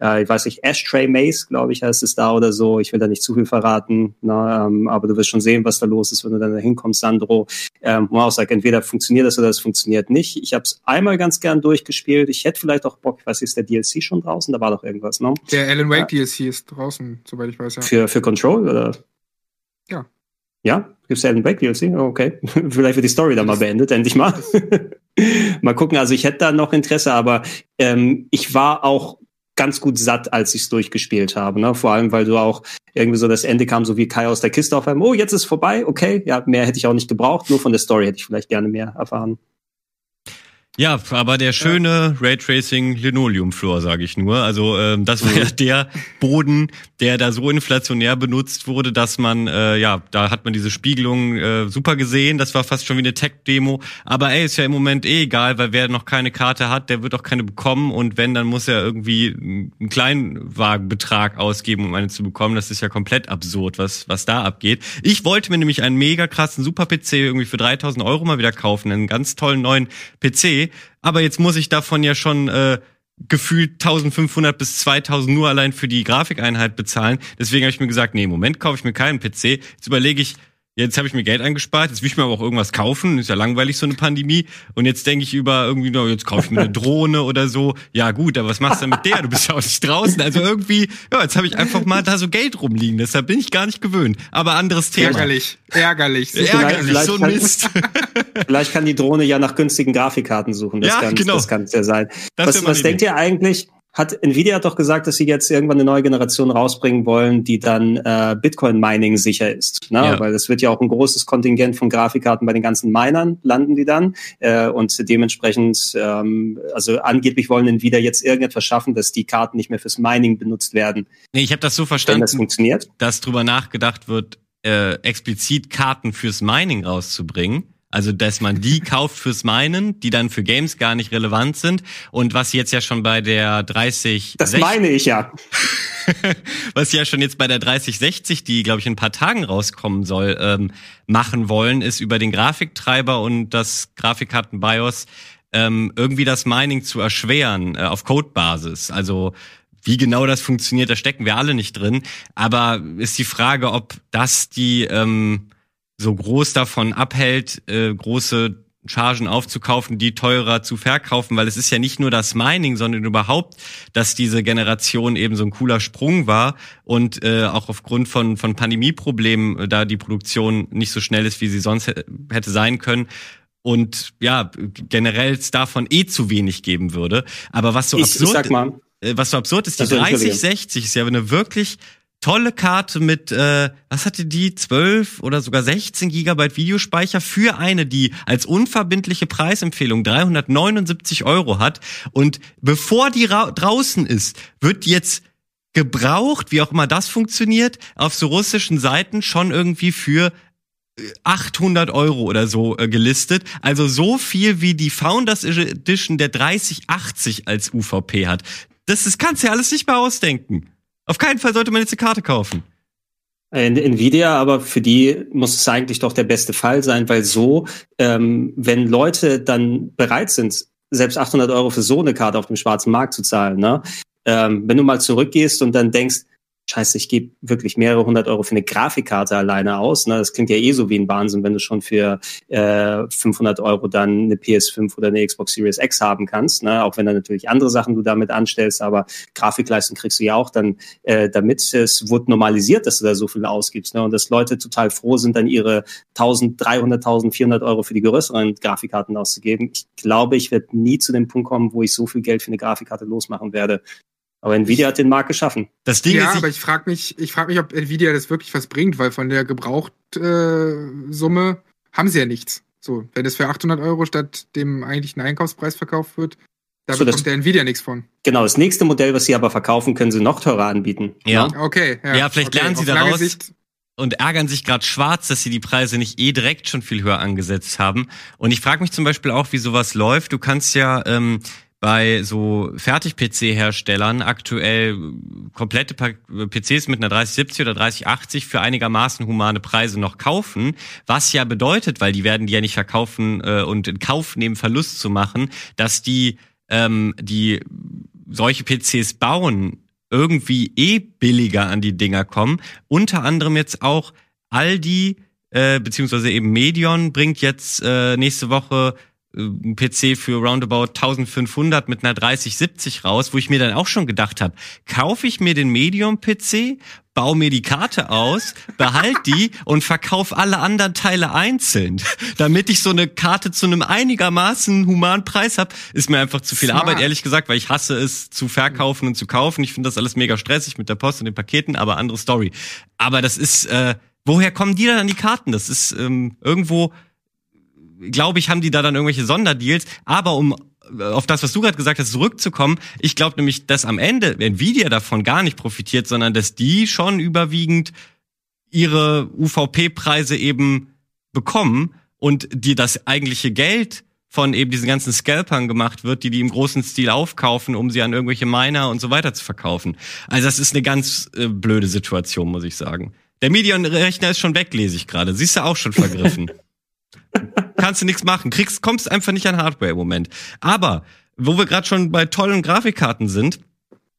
äh, ich weiß nicht, Ashtray Maze, glaube ich, heißt es da oder so. Ich will da nicht zu viel verraten, ne? ähm, aber du wirst schon sehen, was da los ist, wenn du dann da hinkommst, Sandro. Ähm, auch sagt, entweder funktioniert das oder es funktioniert nicht. Ich habe es einmal ganz gern durchgespielt. Ich hätte vielleicht auch Bock, ich weiß nicht, ist der DLC schon draußen? Da war doch irgendwas, ne? Der Alan Wake ja. DLC ist draußen, soweit ich weiß, ja. Für, für Control, oder? Ja. Ja? Gibt's Alan Wake DLC? Oh, okay. vielleicht wird die Story dann mal beendet, endlich mal. mal gucken. Also ich hätte da noch Interesse, aber ähm, ich war auch ganz gut satt, als ich es durchgespielt habe. Ne? Vor allem, weil du auch irgendwie so das Ende kam, so wie Kai aus der Kiste auf einmal, oh, jetzt ist vorbei, okay, ja, mehr hätte ich auch nicht gebraucht, nur von der Story hätte ich vielleicht gerne mehr erfahren. Ja, aber der schöne Raytracing Linoleum Floor, sage ich nur. Also ähm, das war ja mhm. der Boden, der da so inflationär benutzt wurde, dass man äh, ja, da hat man diese Spiegelung äh, super gesehen. Das war fast schon wie eine Tech-Demo. Aber ey, ist ja im Moment eh egal, weil wer noch keine Karte hat, der wird auch keine bekommen. Und wenn, dann muss er irgendwie einen Kleinwagenbetrag ausgeben, um eine zu bekommen. Das ist ja komplett absurd, was was da abgeht. Ich wollte mir nämlich einen mega krassen Super-PC irgendwie für 3000 Euro mal wieder kaufen, einen ganz tollen neuen PC aber jetzt muss ich davon ja schon äh, gefühlt 1500 bis 2000 nur allein für die Grafikeinheit bezahlen. Deswegen habe ich mir gesagt, nee, im Moment kaufe ich mir keinen PC. Jetzt überlege ich, Jetzt habe ich mir Geld eingespart, jetzt will ich mir aber auch irgendwas kaufen. Ist ja langweilig, so eine Pandemie. Und jetzt denke ich über irgendwie, no, jetzt kaufe ich mir eine Drohne oder so. Ja gut, aber was machst du denn mit der? Du bist ja auch nicht draußen. Also irgendwie, ja, jetzt habe ich einfach mal da so Geld rumliegen. Deshalb bin ich gar nicht gewöhnt. Aber anderes Thema. Ärgerlich, ärgerlich. Ärgerlich, so ein Mist. vielleicht kann die Drohne ja nach günstigen Grafikkarten suchen. Das ja, kann, genau. Das kann ja sein. Das was was denkt ihr eigentlich? Hat Nvidia doch gesagt, dass sie jetzt irgendwann eine neue Generation rausbringen wollen, die dann äh, Bitcoin-Mining sicher ist. Ne? Ja. Weil es wird ja auch ein großes Kontingent von Grafikkarten bei den ganzen Minern landen die dann. Äh, und dementsprechend, ähm, also angeblich wollen Nvidia jetzt irgendetwas schaffen, dass die Karten nicht mehr fürs Mining benutzt werden. Nee, ich habe das so verstanden, das funktioniert. dass drüber nachgedacht wird, äh, explizit Karten fürs Mining rauszubringen. Also, dass man die kauft fürs Meinen, die dann für Games gar nicht relevant sind. Und was jetzt ja schon bei der 30. Das meine ich ja. was ja schon jetzt bei der 3060, die, glaube ich, in ein paar Tagen rauskommen soll, ähm, machen wollen, ist über den Grafiktreiber und das Grafikkarten BIOS ähm, irgendwie das Mining zu erschweren äh, auf Codebasis. Also wie genau das funktioniert, da stecken wir alle nicht drin. Aber ist die Frage, ob das die ähm, so groß davon abhält, äh, große Chargen aufzukaufen, die teurer zu verkaufen, weil es ist ja nicht nur das Mining, sondern überhaupt, dass diese Generation eben so ein cooler Sprung war und äh, auch aufgrund von von Pandemieproblemen äh, da die Produktion nicht so schnell ist, wie sie sonst hätte sein können und ja generell es davon eh zu wenig geben würde. Aber was so ich, absurd, ich sag mal, äh, was so absurd ist, die 3060 ist ja eine wirklich tolle Karte mit, äh, was hatte die, 12 oder sogar 16 Gigabyte Videospeicher für eine, die als unverbindliche Preisempfehlung 379 Euro hat. Und bevor die draußen ist, wird jetzt gebraucht, wie auch immer das funktioniert, auf so russischen Seiten schon irgendwie für 800 äh, Euro oder so äh, gelistet. Also so viel wie die Founders Edition der 3080 als UVP hat. Das, das kannst du ja alles nicht mehr ausdenken. Auf keinen Fall sollte man jetzt eine Karte kaufen. Nvidia, aber für die muss es eigentlich doch der beste Fall sein, weil so, ähm, wenn Leute dann bereit sind, selbst 800 Euro für so eine Karte auf dem schwarzen Markt zu zahlen, ne? Ähm, wenn du mal zurückgehst und dann denkst, scheiße, ich gebe wirklich mehrere hundert Euro für eine Grafikkarte alleine aus. Ne? Das klingt ja eh so wie ein Wahnsinn, wenn du schon für äh, 500 Euro dann eine PS5 oder eine Xbox Series X haben kannst. Ne? Auch wenn dann natürlich andere Sachen du damit anstellst, aber Grafikleistung kriegst du ja auch dann äh, damit. Es wurde normalisiert, dass du da so viel ausgibst. Ne? Und dass Leute total froh sind, dann ihre 1300, 1400 Euro für die größeren Grafikkarten auszugeben. Ich glaube, ich werde nie zu dem Punkt kommen, wo ich so viel Geld für eine Grafikkarte losmachen werde. Aber Nvidia hat den Markt geschaffen. Das Ding ja, ist, aber ich frage mich, ich frage mich, ob Nvidia das wirklich was bringt, weil von der Gebrauchtsumme äh, haben sie ja nichts. So, wenn es für 800 Euro statt dem eigentlichen Einkaufspreis verkauft wird, da so, bekommt der Nvidia nichts von. Genau, das nächste Modell, was sie aber verkaufen, können sie noch teurer anbieten. Ja. Okay. Ja, ja vielleicht okay. lernen sie daraus Sicht und ärgern sich gerade schwarz, dass sie die Preise nicht eh direkt schon viel höher angesetzt haben. Und ich frage mich zum Beispiel auch, wie sowas läuft. Du kannst ja ähm, bei so Fertig-PC-Herstellern aktuell komplette PCs mit einer 3070 oder 3080 für einigermaßen humane Preise noch kaufen, was ja bedeutet, weil die werden die ja nicht verkaufen äh, und in Kauf nehmen, Verlust zu machen, dass die, ähm, die solche PCs bauen, irgendwie eh billiger an die Dinger kommen. Unter anderem jetzt auch Aldi, äh, beziehungsweise eben Medion bringt jetzt äh, nächste Woche ein PC für roundabout 1500 mit einer 3070 raus, wo ich mir dann auch schon gedacht habe, kaufe ich mir den Medium-PC, baue mir die Karte aus, behalt die und verkauf alle anderen Teile einzeln. Damit ich so eine Karte zu einem einigermaßen humanen Preis habe, ist mir einfach zu viel Smart. Arbeit, ehrlich gesagt, weil ich hasse es zu verkaufen und zu kaufen. Ich finde das alles mega stressig mit der Post und den Paketen, aber andere Story. Aber das ist, äh, woher kommen die dann an die Karten? Das ist ähm, irgendwo glaube ich, haben die da dann irgendwelche Sonderdeals. Aber um äh, auf das, was du gerade gesagt hast, zurückzukommen, ich glaube nämlich, dass am Ende Nvidia davon gar nicht profitiert, sondern dass die schon überwiegend ihre UVP-Preise eben bekommen und die das eigentliche Geld von eben diesen ganzen Scalpern gemacht wird, die die im großen Stil aufkaufen, um sie an irgendwelche Miner und so weiter zu verkaufen. Also das ist eine ganz äh, blöde Situation, muss ich sagen. Der Medienrechner ist schon weg, lese ich gerade. Siehst du auch schon vergriffen. Kannst du nichts machen. Kriegst, kommst einfach nicht an Hardware im Moment. Aber, wo wir gerade schon bei tollen Grafikkarten sind,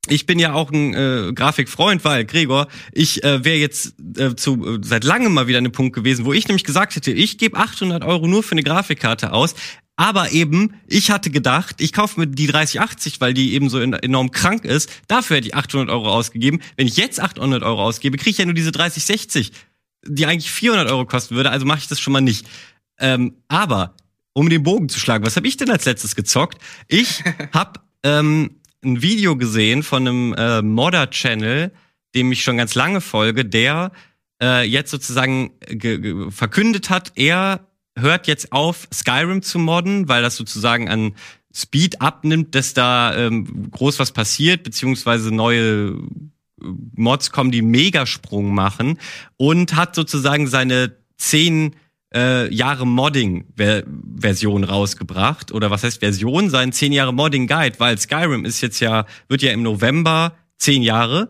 ich bin ja auch ein äh, Grafikfreund, weil Gregor, ich äh, wäre jetzt äh, zu äh, seit langem mal wieder an dem Punkt gewesen, wo ich nämlich gesagt hätte, ich gebe 800 Euro nur für eine Grafikkarte aus. Aber eben, ich hatte gedacht, ich kaufe mir die 3080, weil die eben so enorm krank ist. Dafür hätte ich 800 Euro ausgegeben. Wenn ich jetzt 800 Euro ausgebe, kriege ich ja nur diese 3060, die eigentlich 400 Euro kosten würde. Also mache ich das schon mal nicht. Ähm, aber um den Bogen zu schlagen, was habe ich denn als letztes gezockt? Ich habe ähm, ein Video gesehen von einem äh, Modder-Channel, dem ich schon ganz lange folge, der äh, jetzt sozusagen verkündet hat, er hört jetzt auf, Skyrim zu modden, weil das sozusagen an Speed abnimmt, dass da ähm, groß was passiert, beziehungsweise neue äh, Mods kommen, die Megasprung machen und hat sozusagen seine zehn äh, Jahre Modding-Version rausgebracht. Oder was heißt Version? Sein 10 Jahre Modding-Guide, weil Skyrim ist jetzt ja, wird ja im November 10 Jahre.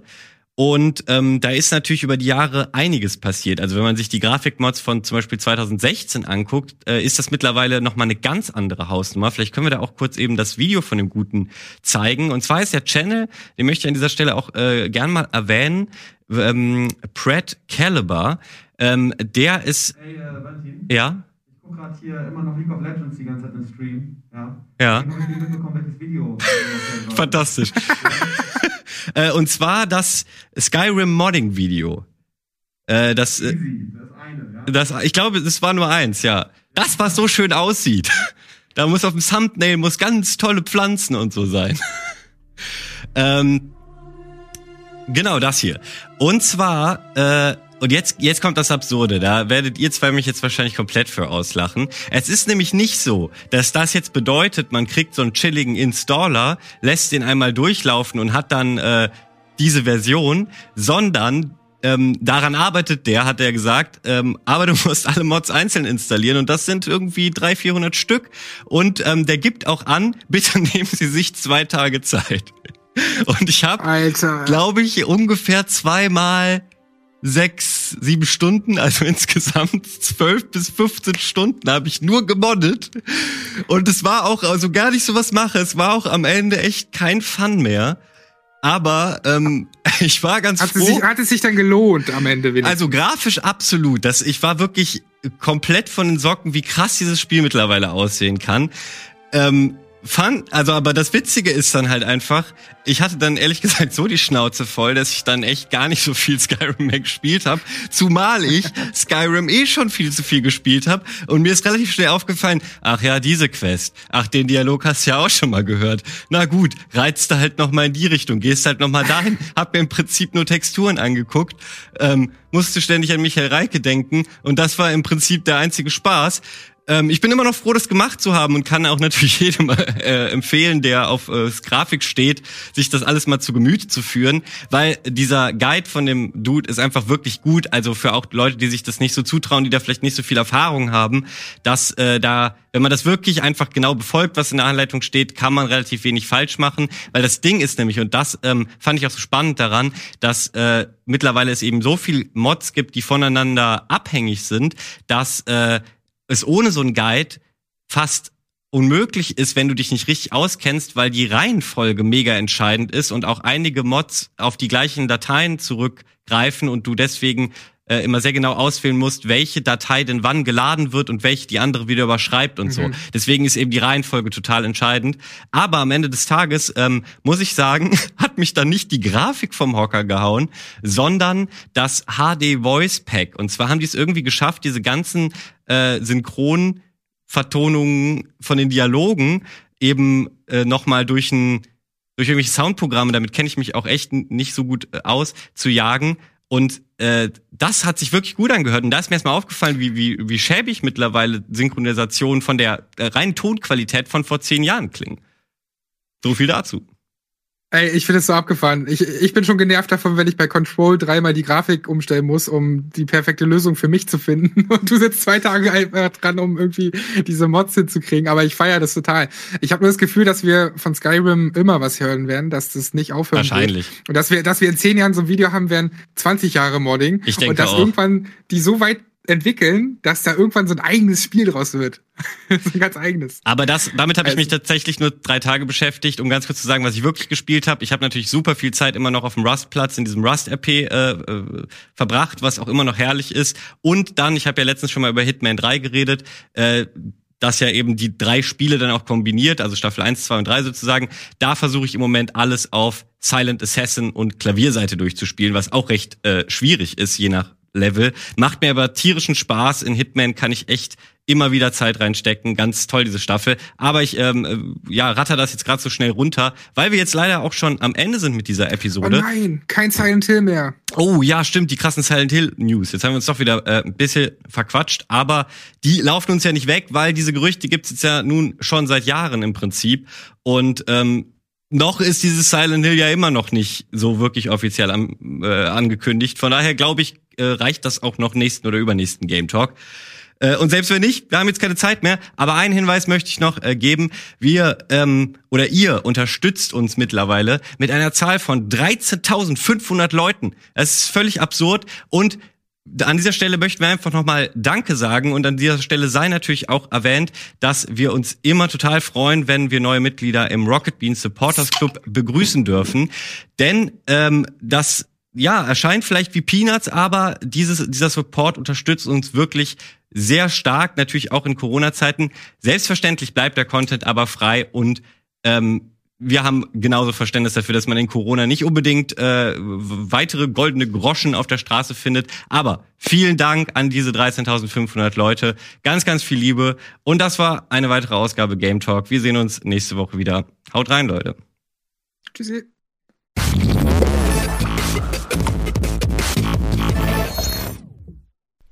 Und ähm, da ist natürlich über die Jahre einiges passiert. Also wenn man sich die Grafikmods von zum Beispiel 2016 anguckt, äh, ist das mittlerweile nochmal eine ganz andere Hausnummer. Vielleicht können wir da auch kurz eben das Video von dem Guten zeigen. Und zwar ist der Channel, den möchte ich an dieser Stelle auch äh, gern mal erwähnen, ähm, Pratt Caliber. Ähm, der ist. Hey, äh, Valentin. Ja. Ich gucke gerade hier immer noch League of Legends die ganze Zeit im Stream. Ja. Ja. Ich Video. Fantastisch. äh, und zwar das Skyrim Modding Video. Äh, das, äh, Easy, das eine, ja. Das, ich glaube, es war nur eins, ja. Das, was so schön aussieht. da muss auf dem Thumbnail muss ganz tolle Pflanzen und so sein. ähm, genau das hier. Und zwar äh, und jetzt, jetzt kommt das Absurde. Da werdet ihr zwei mich jetzt wahrscheinlich komplett für auslachen. Es ist nämlich nicht so, dass das jetzt bedeutet, man kriegt so einen chilligen Installer, lässt den einmal durchlaufen und hat dann äh, diese Version, sondern ähm, daran arbeitet der, hat er gesagt, ähm, aber du musst alle Mods einzeln installieren und das sind irgendwie 300, 400 Stück und ähm, der gibt auch an, bitte nehmen Sie sich zwei Tage Zeit. Und ich habe, glaube ich, ungefähr zweimal sechs, sieben Stunden, also insgesamt zwölf bis 15 Stunden habe ich nur gemoddet. Und es war auch, also gar nicht so was mache, es war auch am Ende echt kein Fun mehr. Aber ähm, ich war ganz Hat, froh. es sich, hat es sich dann gelohnt am Ende wenigstens? Also grafisch absolut. Das, ich war wirklich komplett von den Socken, wie krass dieses Spiel mittlerweile aussehen kann. Ähm, fand, also aber das Witzige ist dann halt einfach, ich hatte dann ehrlich gesagt so die Schnauze voll, dass ich dann echt gar nicht so viel Skyrim mehr gespielt habe, zumal ich Skyrim eh schon viel zu viel gespielt habe und mir ist relativ schnell aufgefallen, ach ja, diese Quest, ach den Dialog hast du ja auch schon mal gehört. Na gut, reizt du halt noch mal in die Richtung, gehst halt noch mal dahin, hab mir im Prinzip nur Texturen angeguckt, ähm, musste ständig an Michael Reike denken und das war im Prinzip der einzige Spaß. Ähm, ich bin immer noch froh, das gemacht zu haben und kann auch natürlich jedem äh, empfehlen, der auf äh, Grafik steht, sich das alles mal zu Gemüte zu führen, weil dieser Guide von dem Dude ist einfach wirklich gut. Also für auch Leute, die sich das nicht so zutrauen, die da vielleicht nicht so viel Erfahrung haben, dass äh, da, wenn man das wirklich einfach genau befolgt, was in der Anleitung steht, kann man relativ wenig falsch machen, weil das Ding ist nämlich und das ähm, fand ich auch so spannend daran, dass äh, mittlerweile es eben so viel Mods gibt, die voneinander abhängig sind, dass äh, es ohne so einen Guide fast unmöglich ist, wenn du dich nicht richtig auskennst, weil die Reihenfolge mega entscheidend ist und auch einige Mods auf die gleichen Dateien zurückgreifen und du deswegen äh, immer sehr genau auswählen musst, welche Datei denn wann geladen wird und welche die andere wieder überschreibt und so. Deswegen ist eben die Reihenfolge total entscheidend. Aber am Ende des Tages ähm, muss ich sagen, hat mich dann nicht die Grafik vom Hocker gehauen, sondern das HD Voice Pack. Und zwar haben die es irgendwie geschafft, diese ganzen äh, Synchronvertonungen von den Dialogen eben äh, nochmal durch ein durch irgendwelche Soundprogramme, damit kenne ich mich auch echt nicht so gut äh, aus, zu jagen. Und äh, das hat sich wirklich gut angehört. Und da ist mir erstmal aufgefallen, wie, wie, wie schäbig mittlerweile Synchronisationen von der äh, reinen Tonqualität von vor zehn Jahren klingen. So viel dazu. Ey, ich finde es so abgefahren. Ich, ich bin schon genervt davon, wenn ich bei Control dreimal die Grafik umstellen muss, um die perfekte Lösung für mich zu finden. Und du sitzt zwei Tage einfach dran, um irgendwie diese Mods hinzukriegen. Aber ich feiere das total. Ich habe nur das Gefühl, dass wir von Skyrim immer was hören werden, dass das nicht aufhören Wahrscheinlich. wird. Und dass wir, dass wir in zehn Jahren so ein Video haben werden, 20 Jahre Modding. Ich denke Und dass auch. irgendwann die so weit entwickeln, dass da irgendwann so ein eigenes Spiel draus wird. so ein ganz eigenes. Aber das, damit habe ich Also- mich tatsächlich nur drei Tage beschäftigt, um ganz kurz zu sagen, was ich wirklich gespielt habe. Ich habe natürlich super viel Zeit immer noch auf dem Rust-Platz in diesem Rust-RP äh, äh, verbracht, was auch immer noch herrlich ist. Und dann, ich habe ja letztens schon mal über Hitman 3 geredet, äh, das ja eben die drei Spiele dann auch kombiniert, also Staffel 1, 2 und 3 sozusagen. Da versuche ich im Moment alles auf Silent Assassin und Klavierseite durchzuspielen, was auch recht äh, schwierig ist, je nach Level. Macht mir aber tierischen Spaß. In Hitman kann ich echt immer wieder Zeit reinstecken. Ganz toll, diese Staffel. Aber ich ähm, äh, ja, ratter das jetzt gerade so schnell runter, weil wir jetzt leider auch schon am Ende sind mit dieser Oh Episode. nein, kein Silent Hill mehr. Oh ja, stimmt, die krassen Silent Hill News. Jetzt haben wir uns doch wieder äh, ein bisschen verquatscht, aber die laufen uns ja nicht weg, weil diese Gerüchte gibt's jetzt ja nun schon seit Jahren im Prinzip. Und ähm, noch ist dieses Silent Hill ja immer noch nicht so wirklich offiziell am, äh, angekündigt. Von daher glaube ich, äh, reicht das auch noch nächsten oder übernächsten Game Talk. Äh, Und selbst wenn nicht, wir haben jetzt keine Zeit mehr, aber einen Hinweis möchte ich noch äh, geben. Wir ähm, oder ihr unterstützt uns mittlerweile mit einer Zahl von 13.500 Leuten. Das ist völlig absurd und an dieser Stelle möchten wir einfach nochmal Danke sagen und an dieser Stelle sei natürlich auch erwähnt, dass wir uns immer total freuen, wenn wir neue Mitglieder im Rocket Beans Supporters Club begrüßen dürfen. Denn ähm, das ja, erscheint vielleicht wie Peanuts, aber dieses, dieser Support unterstützt uns wirklich sehr stark, natürlich auch in Corona-Zeiten. Selbstverständlich bleibt der Content aber frei und ähm, wir haben genauso Verständnis dafür, dass man in Corona nicht unbedingt äh, weitere goldene Groschen auf der Straße findet. Aber vielen Dank an diese 13.500 Leute. Ganz, ganz viel Liebe. Und das war eine weitere Ausgabe Game Talk. Wir sehen uns nächste Woche wieder. Haut rein, Leute. Tschüssi.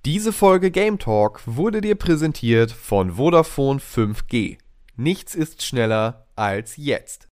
Diese Folge Game Talk wurde dir präsentiert von Vodafone 5G. Nichts ist schneller als jetzt.